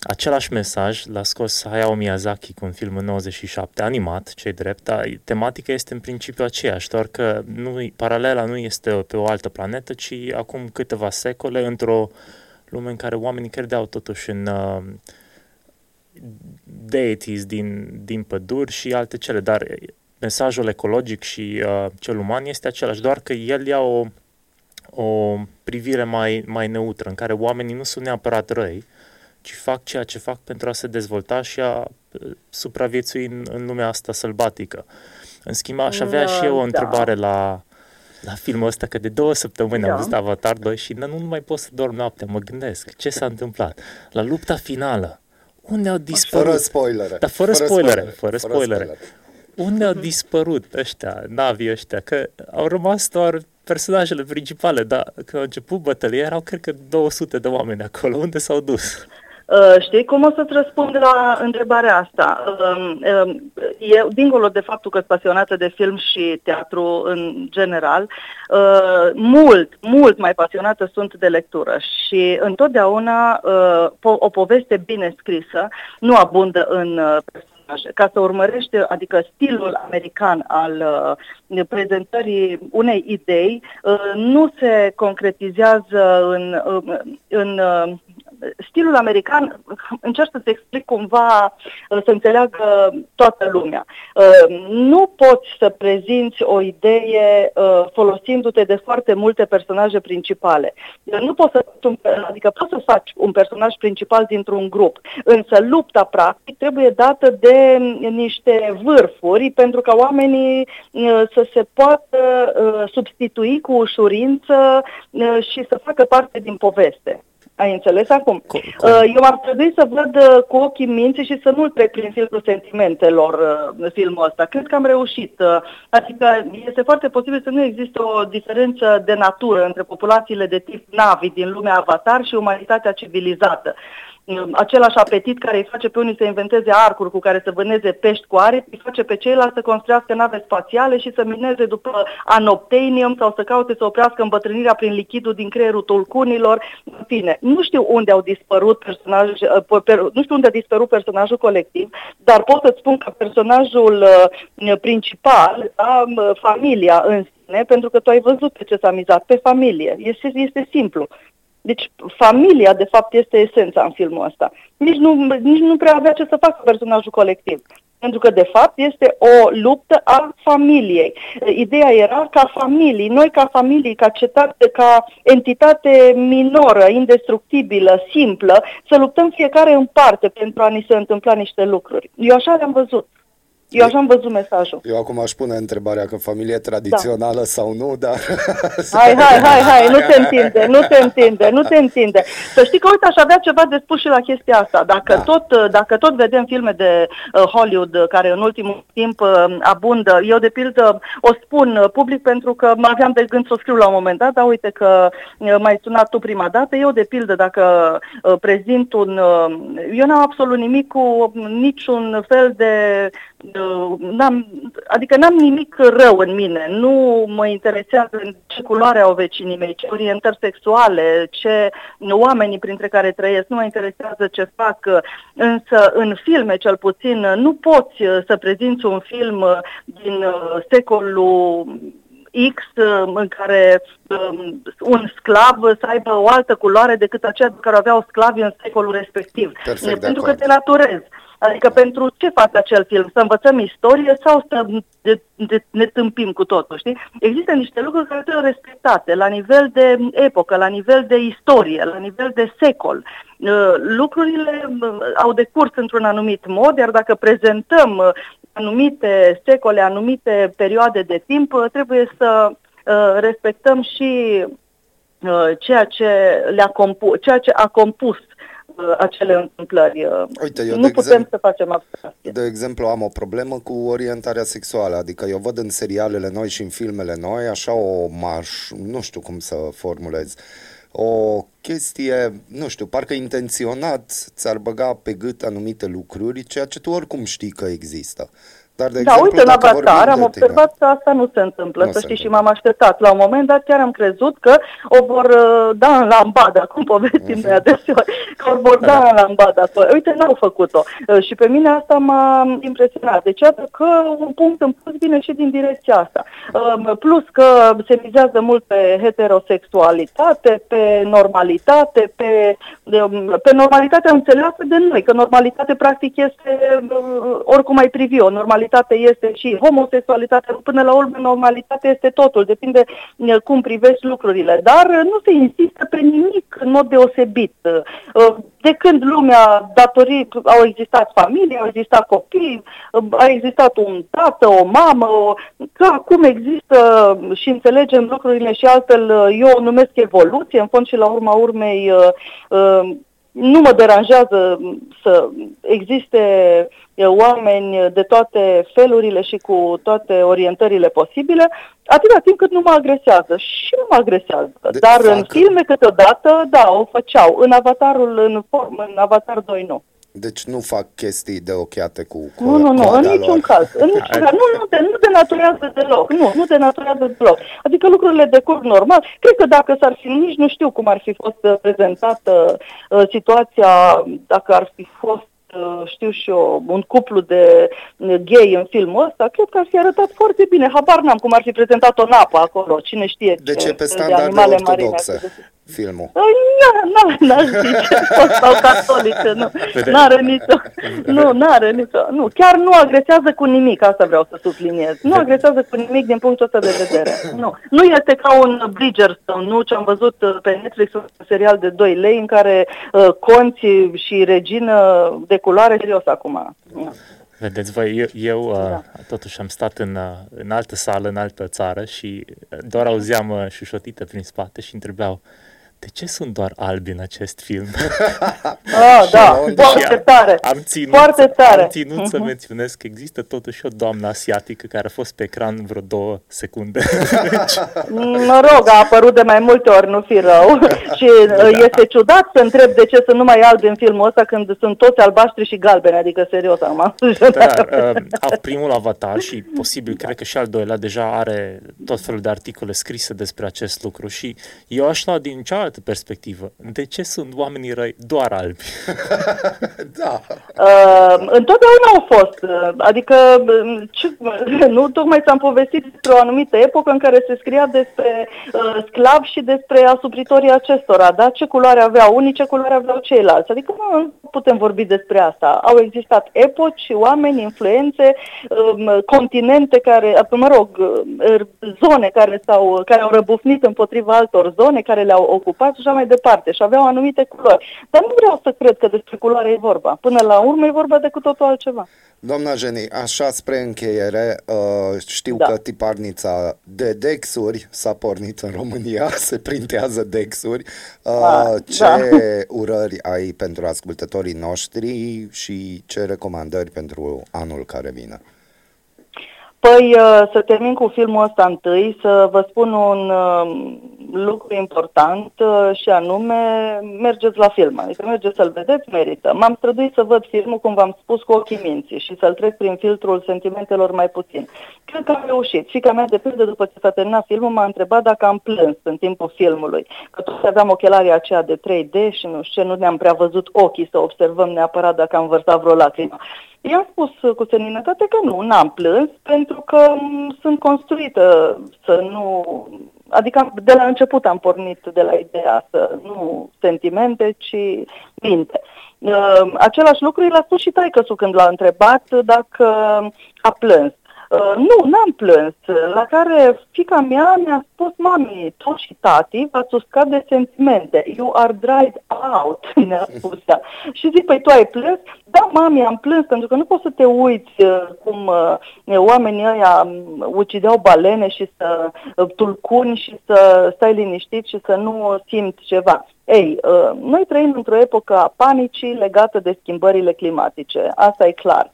același mesaj l-a scos Hayao Miyazaki cu un film în 97, animat, cei drept, dar tematica este în principiu aceeași, doar că nu, paralela nu este pe o altă planetă, ci acum câteva secole, într-o lume în care oamenii credeau totuși în uh, deities din, din păduri și alte cele, dar mesajul ecologic și uh, cel uman este același, doar că el ia o, o privire mai, mai neutră, în care oamenii nu sunt neapărat răi, ci fac ceea ce fac pentru a se dezvolta și a uh, supraviețui în, în lumea asta sălbatică. În schimb, aș avea și eu o Da. întrebare la, la filmul ăsta, că de două săptămâni Da. am văzut Avatar 2 și nu, nu mai pot să dorm noaptea, mă gândesc, ce s-a întâmplat? La lupta finală, unde au dispărut? Fără spoilere. Da, fără, Fără spoilere, spoilere, fără fără spoilere. Spoilere. Unde au dispărut ăștia, navii ăștia? Că au rămas doar personajele principale, dar când au început bătălia erau cred că 200 de oameni acolo. Unde s-au dus? Uh, știi cum o să-ți răspund la întrebarea asta? Um, um, eu, dincolo de faptul că sunt pasionată de film și teatru în general, uh, mult, mult mai pasionată sunt de lectură și întotdeauna uh, po- o poveste bine scrisă nu abundă în uh, personaje. Ca să urmărești, adică stilul american al uh, prezentării unei idei, uh, nu se concretizează în, uh, în uh, stilul american, încerc să-ți explic cumva, uh, să înțeleagă toată lumea. Uh, Nu poți să prezinți o idee uh, folosindu-te de foarte multe personaje principale. Nu poți să, adică poți să faci un personaj principal dintr-un grup, însă lupta practic trebuie dată de niște vârfuri pentru ca oamenii uh, să se poată uh, substitui cu ușurință uh, și să facă parte din poveste. Ai înțeles acum? Uh, Eu ar trebui să văd uh, cu ochii minții și să nu-l trec prin filtrul sentimentelor uh, filmul ăsta. Cred că am reușit. uh, Adică este foarte posibil să nu existe o diferență de natură între populațiile de tip Navi din lumea Avatar și umanitatea civilizată. Uh, Același apetit care îi face pe unii să inventeze arcuri cu care să vâneze pești cu aripi, îi face pe ceilalți să construiască nave spațiale și să mineze după anoptenium sau să caute să oprească îmbătrânirea prin lichidul din creierul tulcunilor. În fine, nu știu unde au dispărut personaj, uh, per, nu știu unde a dispărut personajul colectiv, dar pot să-ți spun că personajul uh, principal, da, m- familia în sine, pentru că tu ai văzut pe ce s-a mizat, pe familie. Este, este simplu. Deci familia, de fapt, este esența în filmul ăsta. Nici nu, nici nu prea avea ce să facă personajul colectiv. Pentru că, de fapt, este o luptă a familiei. Ideea era ca familii, noi ca familii, ca cetate, ca entitate minoră, indestructibilă, simplă, să luptăm fiecare în parte pentru a ni se întâmpla niște lucruri. Eu așa le-am văzut. Eu așa am văzut mesajul. Eu acum aș pune întrebarea că familie tradițională sau nu, dar... Hai, hai, hai, hai, nu te întinde, nu te întinde, nu te întinde. Să știi că, uite, aș avea ceva de spus și la chestia asta. Dacă, da. tot, dacă tot vedem filme de uh, Hollywood uh, care în ultimul timp uh, abundă, eu de pildă o spun uh, public pentru că mă aveam de gând să o scriu la un moment dat, dar uite că uh, m-ai sunat tu prima dată. Eu de pildă dacă uh, prezint un... Uh, eu n-am absolut nimic cu niciun fel de Uh, n-am, adică n-am nimic rău în mine, nu mă interesează ce culoare au vecinii mei, ce orientări sexuale, ce oamenii printre care trăiesc, nu mă interesează ce fac, însă în filme cel puțin nu poți uh, să prezinți un film uh, din uh, secolul X uh, în care um, un sclav să aibă o altă culoare decât aceea pe care o aveau sclavii în secolul respectiv. Perfect de pentru că acord. te naturezi. Adică pentru ce face acel film? Să învățăm istorie sau să de, de, ne tâmpim cu totul, știi? Există niște lucruri care trebuie respectate la nivel de epocă, la nivel de istorie, la nivel de secol. Uh, Lucrurile uh, au decurs într-un anumit mod, iar dacă prezentăm uh, anumite secole, anumite perioade de timp, uh, trebuie să uh, respectăm și uh, ceea ce, le-a compu- ceea ce a compus uh, acele întâmplări. Uh, Uite, eu, nu de putem exemplu- să facem abstracție. De exemplu, am o problemă cu orientarea sexuală, adică eu văd în serialele noi și în filmele noi așa o marș, nu știu cum să formulez, o chestie, nu știu, parcă intenționat ți-ar băga pe gât anumite lucruri, ceea ce tu oricum știi că există. Dar, de da, exemplu, uite, în dacă Avatar vorbim am de observat că asta nu se întâmplă, Nu să se știi, și întâmplă. m-am așteptat. La un moment dat chiar am crezut că o vor uh, da în lambada, cum povestim noi adeseori, că o vor da în lambada. Uite, n-au făcut-o. Uh, Și pe mine asta m-a impresionat. Deci, iată că un punct în plus vine și din direcția asta. Uh, Plus că se mizează mult pe heterosexualitate, pe normalitate, pe, um, pe normalitatea înțeleasă de noi, că normalitate practic este uh, oricum ai privi-o. Normalitate normalitate este și homosexualitate, până la urmă normalitate este totul, depinde uh, cum privești lucrurile, dar uh, nu se insistă pe nimic în mod deosebit. Uh, de când lumea, datorii, au existat familii, au existat copii, a existat un tată, o mamă, o, că acum există și înțelegem lucrurile și altfel, eu o numesc evoluție, în fond și la urma urmei nu mă deranjează să existe oameni de toate felurile și cu toate orientările posibile, atâta timp cât nu mă agresează. Și nu mă agresează. De Dar facă. în filme câteodată, da, o făceau. În Avatarul, în, form, în Avatar 2 nu. Deci nu fac chestii de ochiate cu Nu, nu, nu, în niciun lor. caz. În niciun caz. Nu, nu, de, nu denaturează deloc. Nu, nu denaturează deloc. Adică lucrurile decurg normal. Cred că dacă s-ar fi, nici nu știu cum ar fi fost uh, prezentată uh, situația, dacă ar fi fost Uh, știu și eu, un cuplu de uh, gay în filmul ăsta, cred că ar fi arătat foarte bine. Habar n-am cum ar fi prezentat-o în apă acolo, cine știe De ce, pe standarde de ortodoxe? Marine, filmul. Nu, nu, n-aș zice, sau catolice, nu. N-are nicio, nu, n-are nicio, nu, chiar nu agresează cu nimic, asta vreau să subliniez. Nu agresează cu nimic din punctul ăsta de vedere. Nu, nu este ca un Bridgerstone, nu, ce am văzut uh, pe Netflix, un serial de 2 lei în care uh, conți și regină de culoare serios acum. Nu. Vedeți voi, eu, eu da. uh, totuși am stat în, uh, în altă sală, în altă țară și doar auzeam uh, șușotite prin spate și întrebau de ce sunt doar albi în acest film? ah, da, foarte tare. Am ținut, foarte tare. Am ținut uh-huh. să mhm. menționez că există totuși o doamnă asiatică care a fost pe ecran vreo două secunde. mă rog, a apărut de mai multe ori, nu fi rău. și da. este ciudat să întreb de ce să nu mai albi în filmul ăsta când sunt toți albaștri și galbeni, adică serios am da, uh, primul avatar și posibil, cred că și al doilea deja are tot felul de articole scrise despre acest lucru și eu aș lua din cea altă perspectivă. De ce sunt oamenii răi doar albi? da. Uh, întotdeauna au fost. Uh, adică, um, ce, nu tocmai ți-am povestit despre o anumită epocă în care se scria despre uh, sclavi și despre asupritorii acestora, da? Ce culoare aveau unii, ce culoare aveau ceilalți. Adică nu putem vorbi despre asta. Au existat epoci, oameni, influențe, um, continente care, mă rog, uh, zone care, s-au, care au răbufnit împotriva altor zone, care le-au ocupat ocupat și așa mai departe și aveau anumite culori. Dar nu vreau să cred că despre culoare e vorba. Până la urmă e vorba de cu totul altceva. Doamna Jeni, așa spre încheiere, uh, știu da. că tiparnița de dexuri s-a pornit în România, se printează dexuri. Uh, da, ce da. urări ai pentru ascultătorii noștri și ce recomandări pentru anul care vine? Păi uh, să termin cu filmul ăsta întâi, să vă spun un uh, lucru important uh, și anume mergeți la film, adică mergeți să-l vedeți, merită. M-am străduit să văd filmul, cum v-am spus, cu ochii minții și să-l trec prin filtrul sentimentelor mai puțin. Cred că am reușit. Fica mea, de pildă, după ce s-a terminat filmul, m-a întrebat dacă am plâns în timpul filmului. Că toți aveam ochelarii aceea de 3D și nu știu ce, nu ne-am prea văzut ochii să observăm neapărat dacă am vărsat vreo lacrimă. I-am spus cu seninătate că nu, n-am plâns, pentru că sunt construită să nu... Adică de la început am pornit de la ideea să nu sentimente, ci minte. Uh, același lucru l-a spus și taică când l-a întrebat dacă a plâns. Uh, nu, n-am plâns. La care fica mea mi-a spus, mami, tu și tati v-ați uscat de sentimente. You are dried out, mi-a spus ea. Și zic, păi tu ai plâns? Da, mami, am plâns, pentru că nu poți să te uiți uh, cum uh, oamenii ăia um, ucideau balene și să uh, tulcuni și să stai liniștit și să nu simți ceva. Ei, uh, noi trăim într-o epocă a panicii legată de schimbările climatice, asta e clar.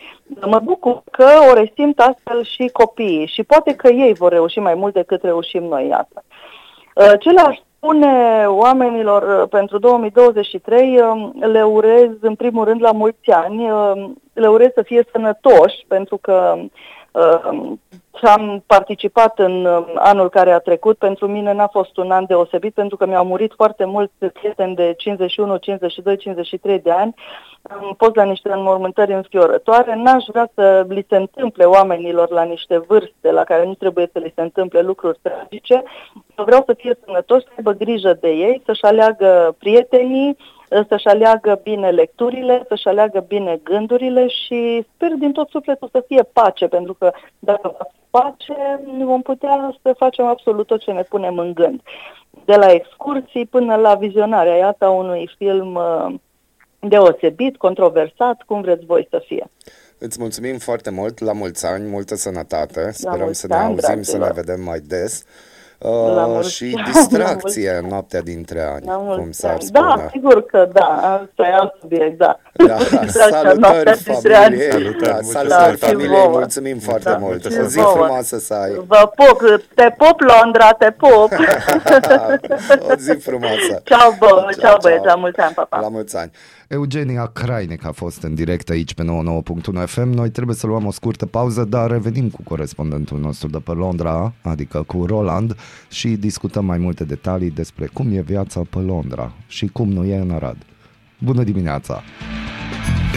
Mă bucur că o resimt astfel și copiii și poate că ei vor reuși mai mult decât reușim noi asta. Uh, ce le-aș spune oamenilor uh, pentru 2023, um, le urez în primul rând la mulți ani, le urez să fie sănătoși pentru că ce am participat în um, anul care a trecut, pentru mine n-a fost un an deosebit, pentru că mi-au murit foarte mulți prieteni de 51, 52, 53 de ani. Am fost la niște înmormântări înfiorătoare. N-aș vrea să li se întâmple oamenilor la niște vârste la care nu trebuie să li se întâmple lucruri tragice. Vreau să fie sănătoși, să aibă grijă de ei, să-și aleagă prietenii, să-și aleagă bine lecturile, să-și aleagă bine gândurile și sper din tot sufletul să fie pace, pentru că dacă va fi pace, vom putea să facem absolut tot ce ne punem în gând. De la excursii până la vizionarea, iată, unui film uh, deosebit, controversat, cum vreți voi să fie. Îți mulțumim foarte mult, la mulți ani, multă sănătate, sperăm mulți să ne ani, auzim, să ne dragilor. vedem mai des. La Uh, mulți și ani, la distracție mulți noaptea dintre ani, La mulți cum s-ar ani. spune. Da, sigur că da, asta e alt subiect, da. Da, Distracția noaptea salutări dintre ani. familiei, da, Da, salutări și familiei, vouă. mulțumim foarte Da, mult. și O zi vouă. frumoasă să ai. Vă pup, te pup Londra, te pup. o zi frumoasă. Ceau, bă, Ceau, ceau băieți, ceau. la mulți ani, pa, pa. La mulți ani. Eugenia Crainic a fost în direct aici pe 99.1 FM. Noi trebuie să luăm o scurtă pauză, dar revenim cu corespondentul nostru de pe Londra, adică cu Roland, și discutăm mai multe detalii despre cum e viața pe Londra și cum nu e în Arad. Bună dimineața!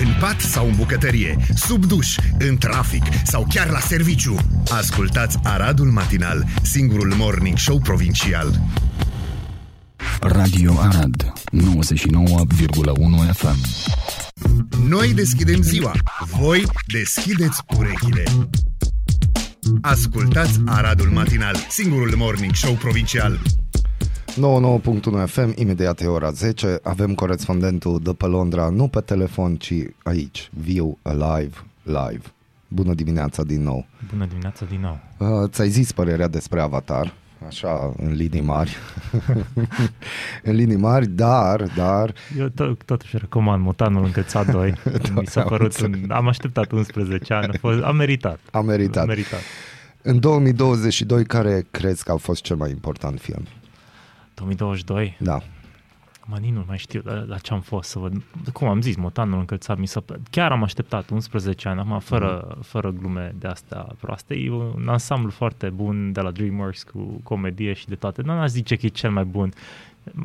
În pat sau în bucătărie, sub duș, în trafic sau chiar la serviciu. Ascultați Aradul Matinal, singurul morning show provincial. Radio Arad 99,1 FM Noi deschidem ziua, voi deschideți urechile. Ascultați Aradul Matinal, singurul morning show provincial. 99.1 FM, imediat e ora 10, avem corespondentul de pe Londra, nu pe telefon, ci aici, viu, alive, live. Bună dimineața din nou! Bună dimineața din nou. Uh, ți-ai zis părerea despre Avatar, așa, în linii mari. în linii mari, dar, dar... Eu tot, totuși recomand Mutanul Încățat 2. Mi s-a am părut un, înțeles. am așteptat 11 ani, a, fost, a meritat. A meritat. A meritat. În 2022, care crezi că a fost cel mai important film? 2022, Da. Mă, nici nu mai știu la, la ce am fost să văd. Cum am zis, Mutanul Încățat, mi s-a, chiar am așteptat 11 ani, acum fără, Mhm. fără glume de astea proaste. E un ansamblu foarte bun de la DreamWorks cu comedie și de toate. Nu aș zice că e cel mai bun.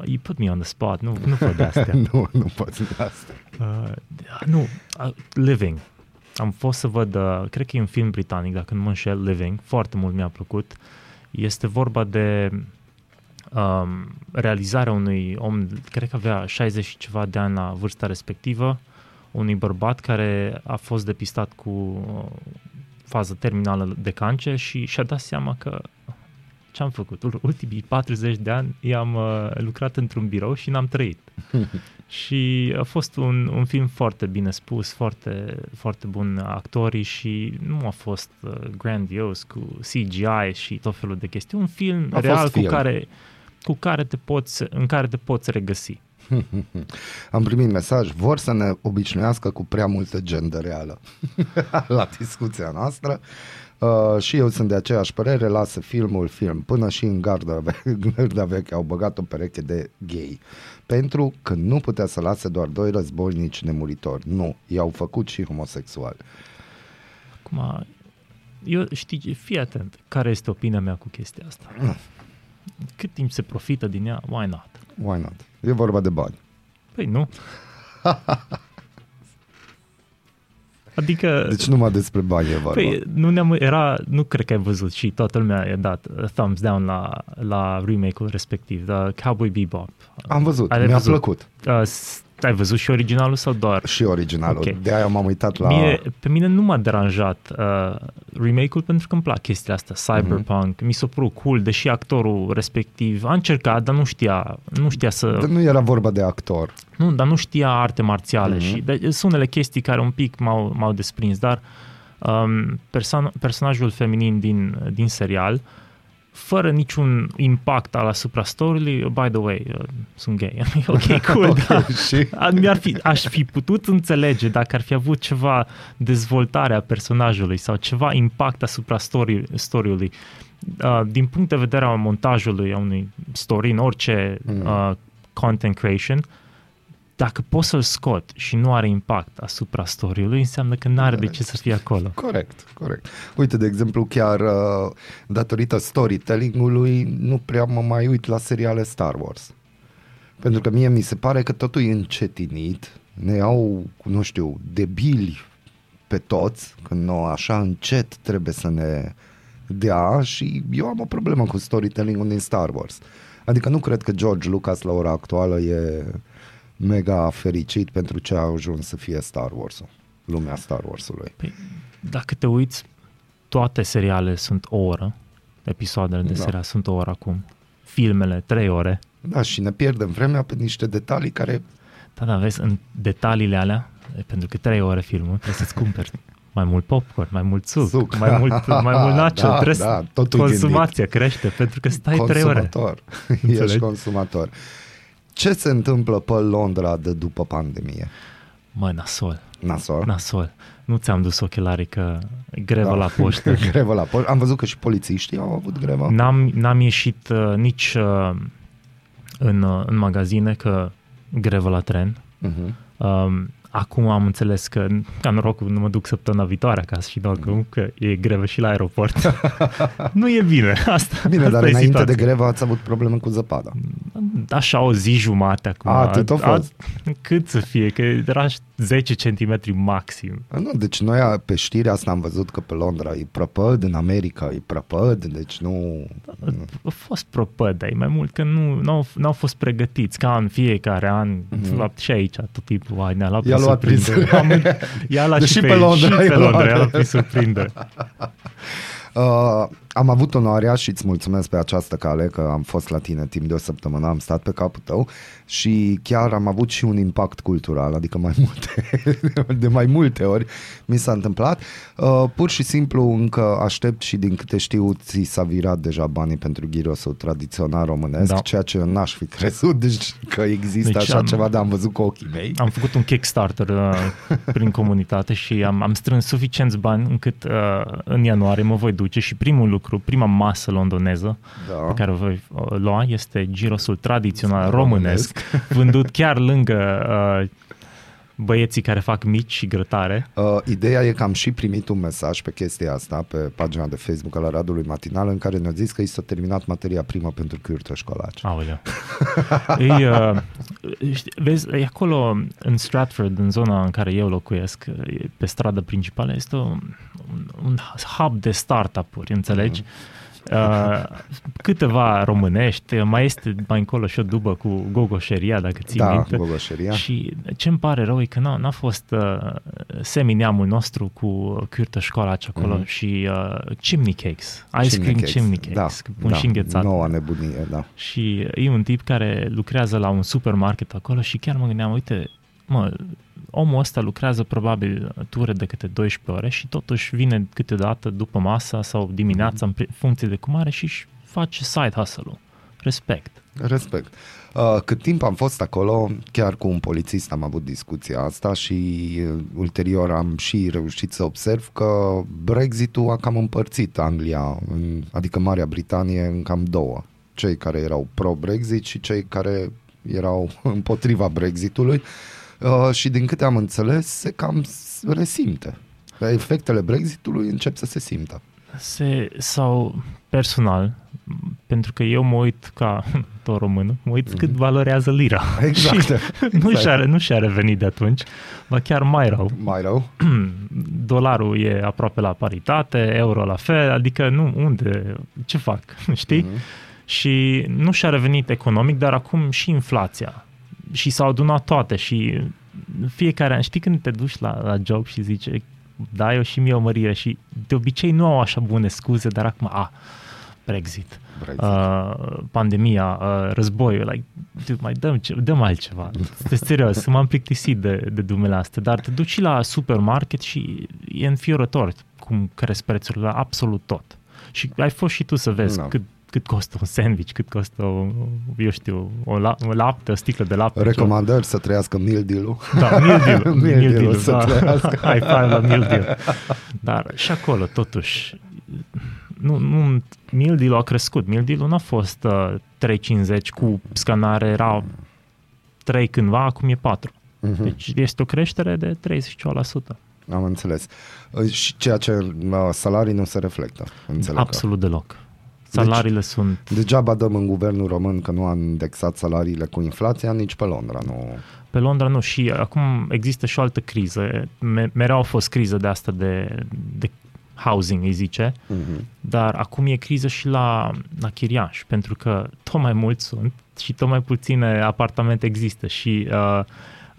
You put me on the spot, nu, nu văd de astea. nu, nu poți de asta. Uh, nu, uh, Living. Am fost să văd, uh, cred că e un film britanic, dacă nu mă înșel, Living. Foarte mult mi-a plăcut. Este vorba de um, realizarea unui om, cred că avea 60 și ceva de ani la vârsta respectivă, unui bărbat care a fost depistat cu uh, fază terminală de cancer și și-a dat seama că ce am făcut? Ul- Ultimii 40 de ani i-am uh, lucrat într-un birou și n-am trăit. și a fost un, un film foarte bine spus, foarte, foarte bun actorii și nu a fost uh, grandios cu CGI și tot felul de chestii. Un film A fost real film. cu care, cu care te poți, în care te poți regăsi. Am primit mesaj, vor să ne obișnuiască cu prea multă gender reală la discuția noastră. Uh, și eu sunt de aceeași părere, lasă filmul film. Până și în garda, ve- garda veche au băgat o pereche de gay. Pentru că nu putea să lase doar doi războinici nemuritori. Nu, i-au făcut și homosexuali. Acum, eu știi, fii atent, care este opinia mea cu chestia asta. Cât timp se profită din ea, why not? Why not? E vorba de bani. Păi nu. Adică, Deci numai despre bani e vorba. păi, nu, ne-am, era, nu cred că ai văzut și toată lumea i-a dat uh, thumbs down la, la remake-ul respectiv, The Cowboy Bebop. Am văzut, Ai mi-a văzut? plăcut. Uh, s- ai văzut și originalul sau doar? Și originalul. Ok. De aia m-am uitat la... Mie, pe mine nu m-a deranjat uh, remake-ul pentru că îmi plac chestiile astea, cyberpunk, Mhm. mi s-a părut cool, deși actorul respectiv a încercat, dar nu știa, nu știa să... Dar nu era vorba de actor. Nu, dar nu știa arte marțiale Mhm. mm-hmm. și de, sunt unele chestii care un pic m-au, m-au desprins, dar um, person, personajul feminin din, din serial, fără niciun impact al asupra story by the way, uh, sunt gay. ok, cool, Ok, da. și? A- Mi-ar fi, aș fi putut înțelege dacă ar fi avut ceva dezvoltare a personajului sau ceva impact asupra story, story-ului. Uh, din punct de vedere al montajului a unui story, în orice Mm. uh, content creation, dacă poți să-l scot și nu are impact asupra story-ului, înseamnă că nu are de ce să fie acolo. Corect, corect. Uite, de exemplu, chiar uh, datorită storytelling-ului, nu prea mă mai uit la seriale Star Wars. Pentru că mie mi se pare că totul e încetinit, ne iau, nu știu, debili pe toți, când nu așa încet trebuie să ne dea și eu am o problemă cu storytelling-ul din Star Wars. Adică nu cred că George Lucas la ora actuală e mega fericit pentru ce a ajuns să fie Star Wars-ul, lumea Star Wars-ului. Păi, dacă te uiți, toate seriale sunt o oră, episoadele de Da. serial sunt o oră acum, filmele trei ore. Da, și ne pierdem vremea pe niște detalii care... Da, da, vezi, în detaliile alea, e, pentru că trei ore filmul, trebuie să-ți cumperi mai mult popcorn, mai mult suc, Suc. mai mult, mai mult nacho, Da, trebuie da, să, totul consumația crește, pentru că stai trei ore. consumator. Înțelegi? Ești consumator. Ce se întâmplă pe Londra de după pandemie? Mă, nasol, Nasol? nasol. Nu ți-am dus ochelarii că e grevă Da. la poștă. grevă la poștă. Am văzut că și polițiștii au avut grevă. N-am, n-am ieșit uh, nici uh, în, uh, în magazine că grevă la tren. Uh-huh. Um, acum am înțeles că, ca norocul, nu mă duc săptămâna viitoare acasă și doar Mhm. că, că e grevă și la aeroport. nu e bine. Asta, Bine, asta dar e înainte situația. de grevă ați avut probleme cu zăpada. Așa o zi jumate acum. A, atât a fost? cât să fie, că era 10 cm maxim. Nu, deci noi a- pe știri asta am văzut că pe Londra e prăpăd, în America e prăpăd, deci nu... A fost propăd, dar e mai mult că nu n-au, n-au fost pregătiți, ca în fiecare an, mm-hmm. și aici tot timpul, ai, ne-a luat Mhm. I-a prin luat prin surprindere. Am- I-a luat Deși și pe pe, Londra și i-a pe luat. Londra, i-a luat prin surprindere. Uh, am avut onoarea și îți mulțumesc pe această cale că am fost la tine timp de o săptămână, am stat pe capul tău și chiar am avut și un impact cultural, adică mai multe, de mai multe ori mi s-a întâmplat. Uh, pur și simplu încă aștept și din câte știu ți s-a virat deja banii pentru ghirosul tradițional românesc, Da. ceea ce n-aș fi crezut deci că există Deci așa am- ceva, dar am văzut cu ochii mei. Am făcut un Kickstarter uh, prin comunitate și am, am strâns suficienți bani încât uh, în ianuarie mă voi duce și primul lucru, prima masă londoneză Da. pe care o voi uh, lua este girosul tradițional românesc, vândut chiar lângă uh, băieții care fac mici și grătare. Uh, ideea e că am și primit un mesaj pe chestia asta pe pagina de Facebook al Radului Matinal în care ne-a zis că i s-a terminat materia primă pentru cârtă școlaci. Aoleu. e, uh, știi, vezi, e acolo în Stratford, în zona în care eu locuiesc, e pe stradă principală, este un, un, un hub de startup-uri, înțelegi? Uh, câteva românești, mai este mai încolo și o dubă cu gogoșeria, dacă ții Da, minte. gogoșeria. Și ce îmi pare rău e că n-a, n-a fost uh, semineamul nostru cu cârtă școala acolo Mhm. și uh, chimney cakes, ice cream cakes. chimney cakes, Da, pun da, și înghețat. Noua nebunie, da. Și e un tip care lucrează la un supermarket acolo și chiar mă gândeam, uite, mă, omul ăsta lucrează probabil ture de câte 12 ore și totuși vine câteodată după masa sau dimineața în pri- funcție de cum are și își face side hustle-ul. Respect. Respect. Uh, cât timp am fost acolo, chiar cu un polițist am avut discuția asta și uh, ulterior am și reușit să observ că Brexitul a cam împărțit Anglia, în, adică Marea Britanie, în cam două. Cei care erau pro-Brexit și cei care erau împotriva Brexitului uh, și din câte am înțeles se cam s- resimte. Efectele Brexitului încep să se simtă. Se, sau personal, pentru că eu mă uit ca tot român, mă uit cât valorează lira. Exact. și nu, și-a, nu și-a revenit de atunci, ba chiar mai rău. Mai rău? Dolarul e aproape la paritate, euro la fel, adică nu, unde, ce fac, știi? Și nu și-a revenit economic, dar acum și inflația. Și s-au adunat toate și fiecare an, știi când te duci la, la job și zice, da, eu și mie o mărire și de obicei nu au așa bune scuze, dar acum, a, Brexit, Brexit. Uh, pandemia, uh, războiul, like, dude, mai dăm, ce, dăm altceva. Este serios, m-am plictisit de, de dumele astea, dar te duci și la supermarket și e înfiorător cum cresc prețurile la absolut tot. Și ai fost și tu să vezi Da. cât, cât costă un sandwich, cât costă, o, eu știu, o, la, o lapte, o sticlă de lapte. Recomandări să trăiască meal deal-ul. Da, meal deal. Meal meal deal-ul deal, să da. trăiască. High five la meal deal. Dar și acolo, totuși, nu, nu, meal deal a crescut. Meal deal nu a fost uh, 3,50 cu scanare, era 3 cândva, acum e 4. Mhm. Deci este o creștere de 31%. Am înțeles. Uh, Și ceea ce uh, salarii nu se reflectă. Înțeleg că- Absolut deloc. Salariile sunt... Degeaba dăm în guvernul român că nu a indexat salariile cu inflația, nici pe Londra nu. Pe Londra nu și acum există și o altă criză. Me- mereu a fost criză de asta de, de housing, îi zice, Mhm. dar acum e criză și la, la chiriaș, pentru că tot mai mulți sunt și tot mai puține apartamente există și uh,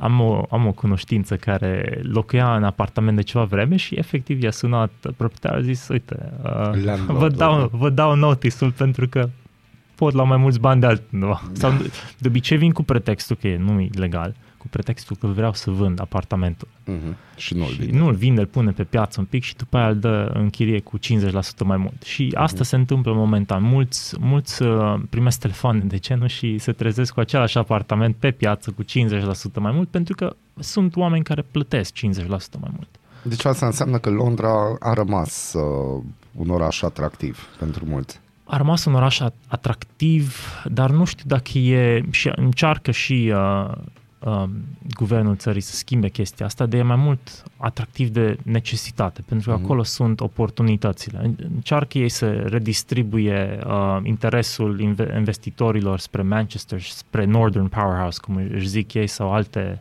am, o, am o cunoștință care locuia în apartament de ceva vreme și efectiv i-a sunat proprietarul, a zis, uite, uh, Landlordul, vă, dau, da. vă dau notisul pentru că pot la mai mulți bani de altundeva. Sau de obicei vin cu pretextul că e nu e legal, cu pretextul că vreau să vând apartamentul. Mhm. Și nu-l Și vinde. nu îl vinde, îl pune pe piață un pic și după aia îl dă în chirie cu 50% mai mult. Și asta se întâmplă momentan. Mulți, mulți uh, primesc telefoane de ce nu și se trezesc cu același apartament pe piață cu 50% mai mult pentru că sunt oameni care plătesc 50% mai mult. Deci asta înseamnă că Londra a rămas uh, un oraș atractiv pentru mulți. A rămas un oraș at- atractiv, dar nu știu dacă e și încearcă și uh, uh, guvernul țării să schimbe chestia asta, de e mai mult atractiv de necesitate, pentru că Mhm. acolo sunt oportunitățile. În- Încearcă ei să redistribuie uh, interesul inve- investitorilor spre Manchester, și spre Northern Powerhouse, cum își zic ei, sau alte,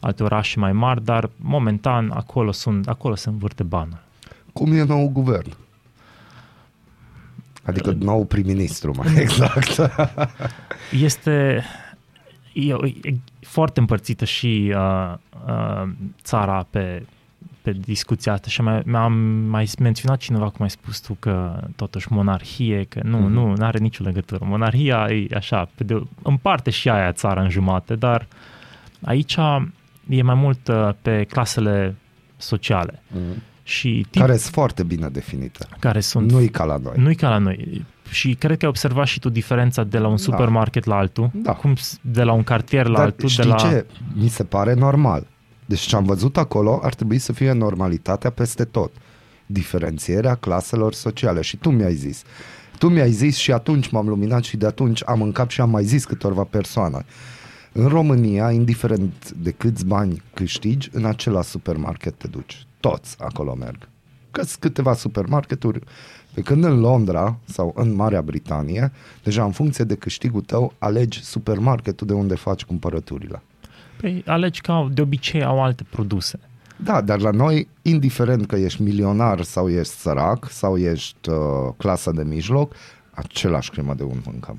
alte orașe mai mari, dar momentan acolo, sunt, acolo se învârte banul. Cum e nou guvern? Adică nou prim-ministru, mai exact. este e, e foarte împărțită și uh, uh, țara pe, pe discuția asta și mai, am mai menționat cineva, cum ai spus tu, că totuși monarhie, că nu, Mhm. mm-hmm. nu, nu are nicio legătură. Monarhia e așa, pe de, împarte și aia țara în jumate, dar aici e mai mult uh, pe clasele sociale. Mhm. Și tip, Care sunt foarte bine definite. care sunt Nu-i ca la noi. nu-i ca la noi. Și cred că ai observat și tu diferența de la un supermarket la altul, Da. cum s- de la un cartier la Dar altul, știi de la... ce? Mi se pare normal. Deci ce am văzut acolo ar trebui să fie normalitatea peste tot. Diferențierea claselor sociale. Și tu mi-ai zis. Tu mi-ai zis și atunci m-am luminat și de atunci am în cap și am mai zis câtorva persoane. În România, indiferent de câți bani câștigi, în același supermarket te duci. Toți acolo merg. Că sunt câteva supermarketuri, pe când în Londra sau în Marea Britanie, deja în funcție de câștigul tău, alegi supermarketul de unde faci cumpărăturile. Păi alegi că au, de obicei au alte produse. Da, dar la noi, indiferent că ești milionar sau ești sărac sau ești uh, clasă de mijloc, același cremă de un mâncăm.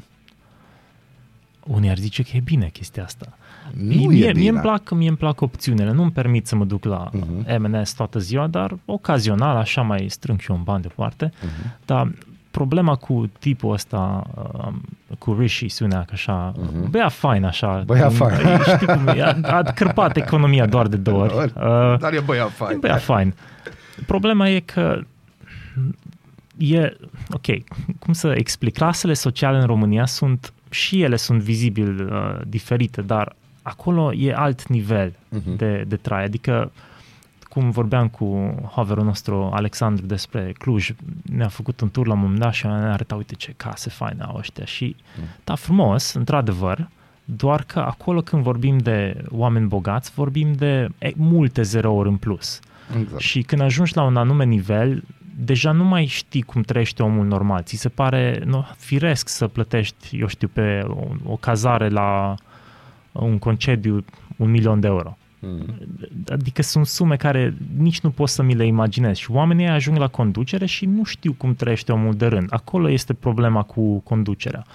Unii ar zice că e bine chestia asta. Nu mie, e mie, bine. îmi plac, mie îmi plac opțiunile. Nu-mi permit să mă duc la Mhm. uh-huh. M&S toată ziua, dar ocazional așa mai strâng și eu un ban deoparte. Mhm. Uh-huh. Dar problema cu tipul ăsta, uh, cu Rishi Sunak, așa, uh-huh. băia fain așa. Mhm. Băia fain. Știi cum e? A, a cârpat economia doar de două ori. Uh, Dar e băiat E fain. băiat fain. Problema e că e, ok, cum să explic, clasele sociale în România sunt, și ele sunt vizibil uh, diferite, dar acolo e alt nivel Mhm. de, de trai, adică cum vorbeam cu hoverul nostru Alexandru despre Cluj, ne-a făcut un tur la un moment dat și ne-a arătat, uite ce case faine au ăștia și da, frumos, într-adevăr, doar că acolo când vorbim de oameni bogați, vorbim de e, multe zerouri în plus. Exact. Și când ajungi la un anume nivel, deja nu mai știi cum trăiește omul normal. Ți se pare nu, firesc să plătești, eu știu, pe o, o cazare la un concediu un milion de euro. Mhm. Adică sunt sume care nici nu pot să mi le imaginez. Și oamenii ajung la conducere și nu știu cum trăiește omul de rând. Acolo este problema cu conducerea.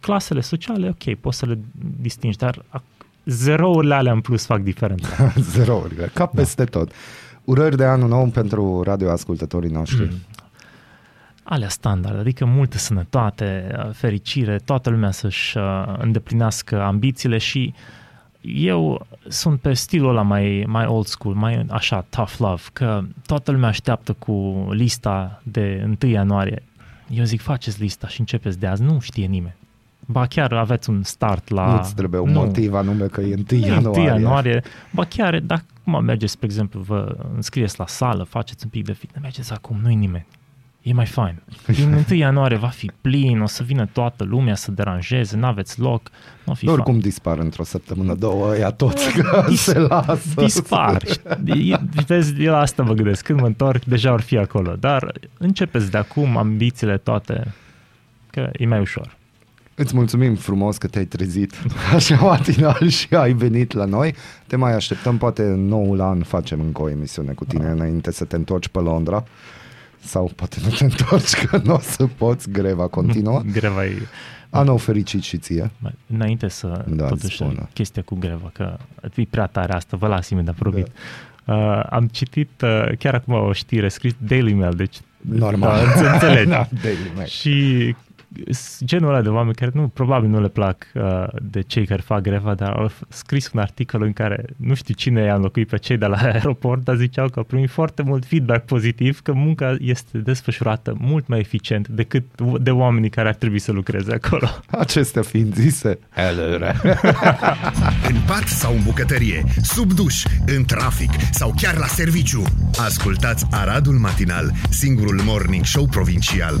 Clasele sociale, ok, poți să le distingi, dar ac- zerourile alea în plus fac diferența. Zerourile, ca peste tot. Urări de anul nou pentru radioascultătorii noștri. Mm. Alea standard, adică multă sănătate, uh, fericire, toată lumea să-și uh, îndeplinească ambițiile și eu sunt pe stilul ăla mai, mai old school, mai așa tough love, că toată lumea așteaptă cu lista de 1 ianuarie. Eu zic, faceți lista și începeți de azi, nu știe nimeni. Ba chiar aveți un start la... Nu-ți trebuie un Nu. motiv anume că e 1 Nu e ianuarie. 1 ianuarie. Ba chiar, dacă acum mergeți, spre exemplu, vă înscrieți la sală, faceți un pic de fitness, mergeți acum, nu-i nimeni. E mai fain. Din 1 ianuarie va fi plin, o să vină toată lumea să deranjeze, n-aveți loc, nu o fi fain. Oricum dispar într-o săptămână, două, ăia toți că Dis- se lasă. Dispar. E- Vezi, eu la asta mă gândesc. Când mă întorc, deja ar fi acolo. Dar începeți de acum ambițiile toate, că e mai ușor. Îți mulțumim frumos că te-ai trezit așa matinal și ai venit la noi. Te mai așteptăm, poate în noul an facem încă o emisiune cu tine înainte să te întorci pe Londra. Sau poate nu te întorci, că nu o să poți, greva continuă. Greva e... Anul fericit și ție. Mai- Înainte să, Da, totuși, spune. chestia cu greva, că e prea tare asta, vă las imediat, promit. Uh, am citit uh, chiar acum o știre scris Daily Mail, deci Normal. Da, îți înțelegi. Da, Daily Mail. Și s- genul ăla de oameni care nu, probabil nu le plac uh, de cei care fac greva, dar au f- scris un articol în care nu știu cine i-a înlocuit pe cei de la aeroport, dar ziceau că au primit foarte mult feedback pozitiv, că munca este desfășurată mult mai eficient decât de oamenii care ar trebui să lucreze acolo. Acestea fiind zise, helere. În pat sau în bucătărie, sub duș, în trafic sau chiar la serviciu. Ascultați Aradul Matinal, singurul morning show provincial.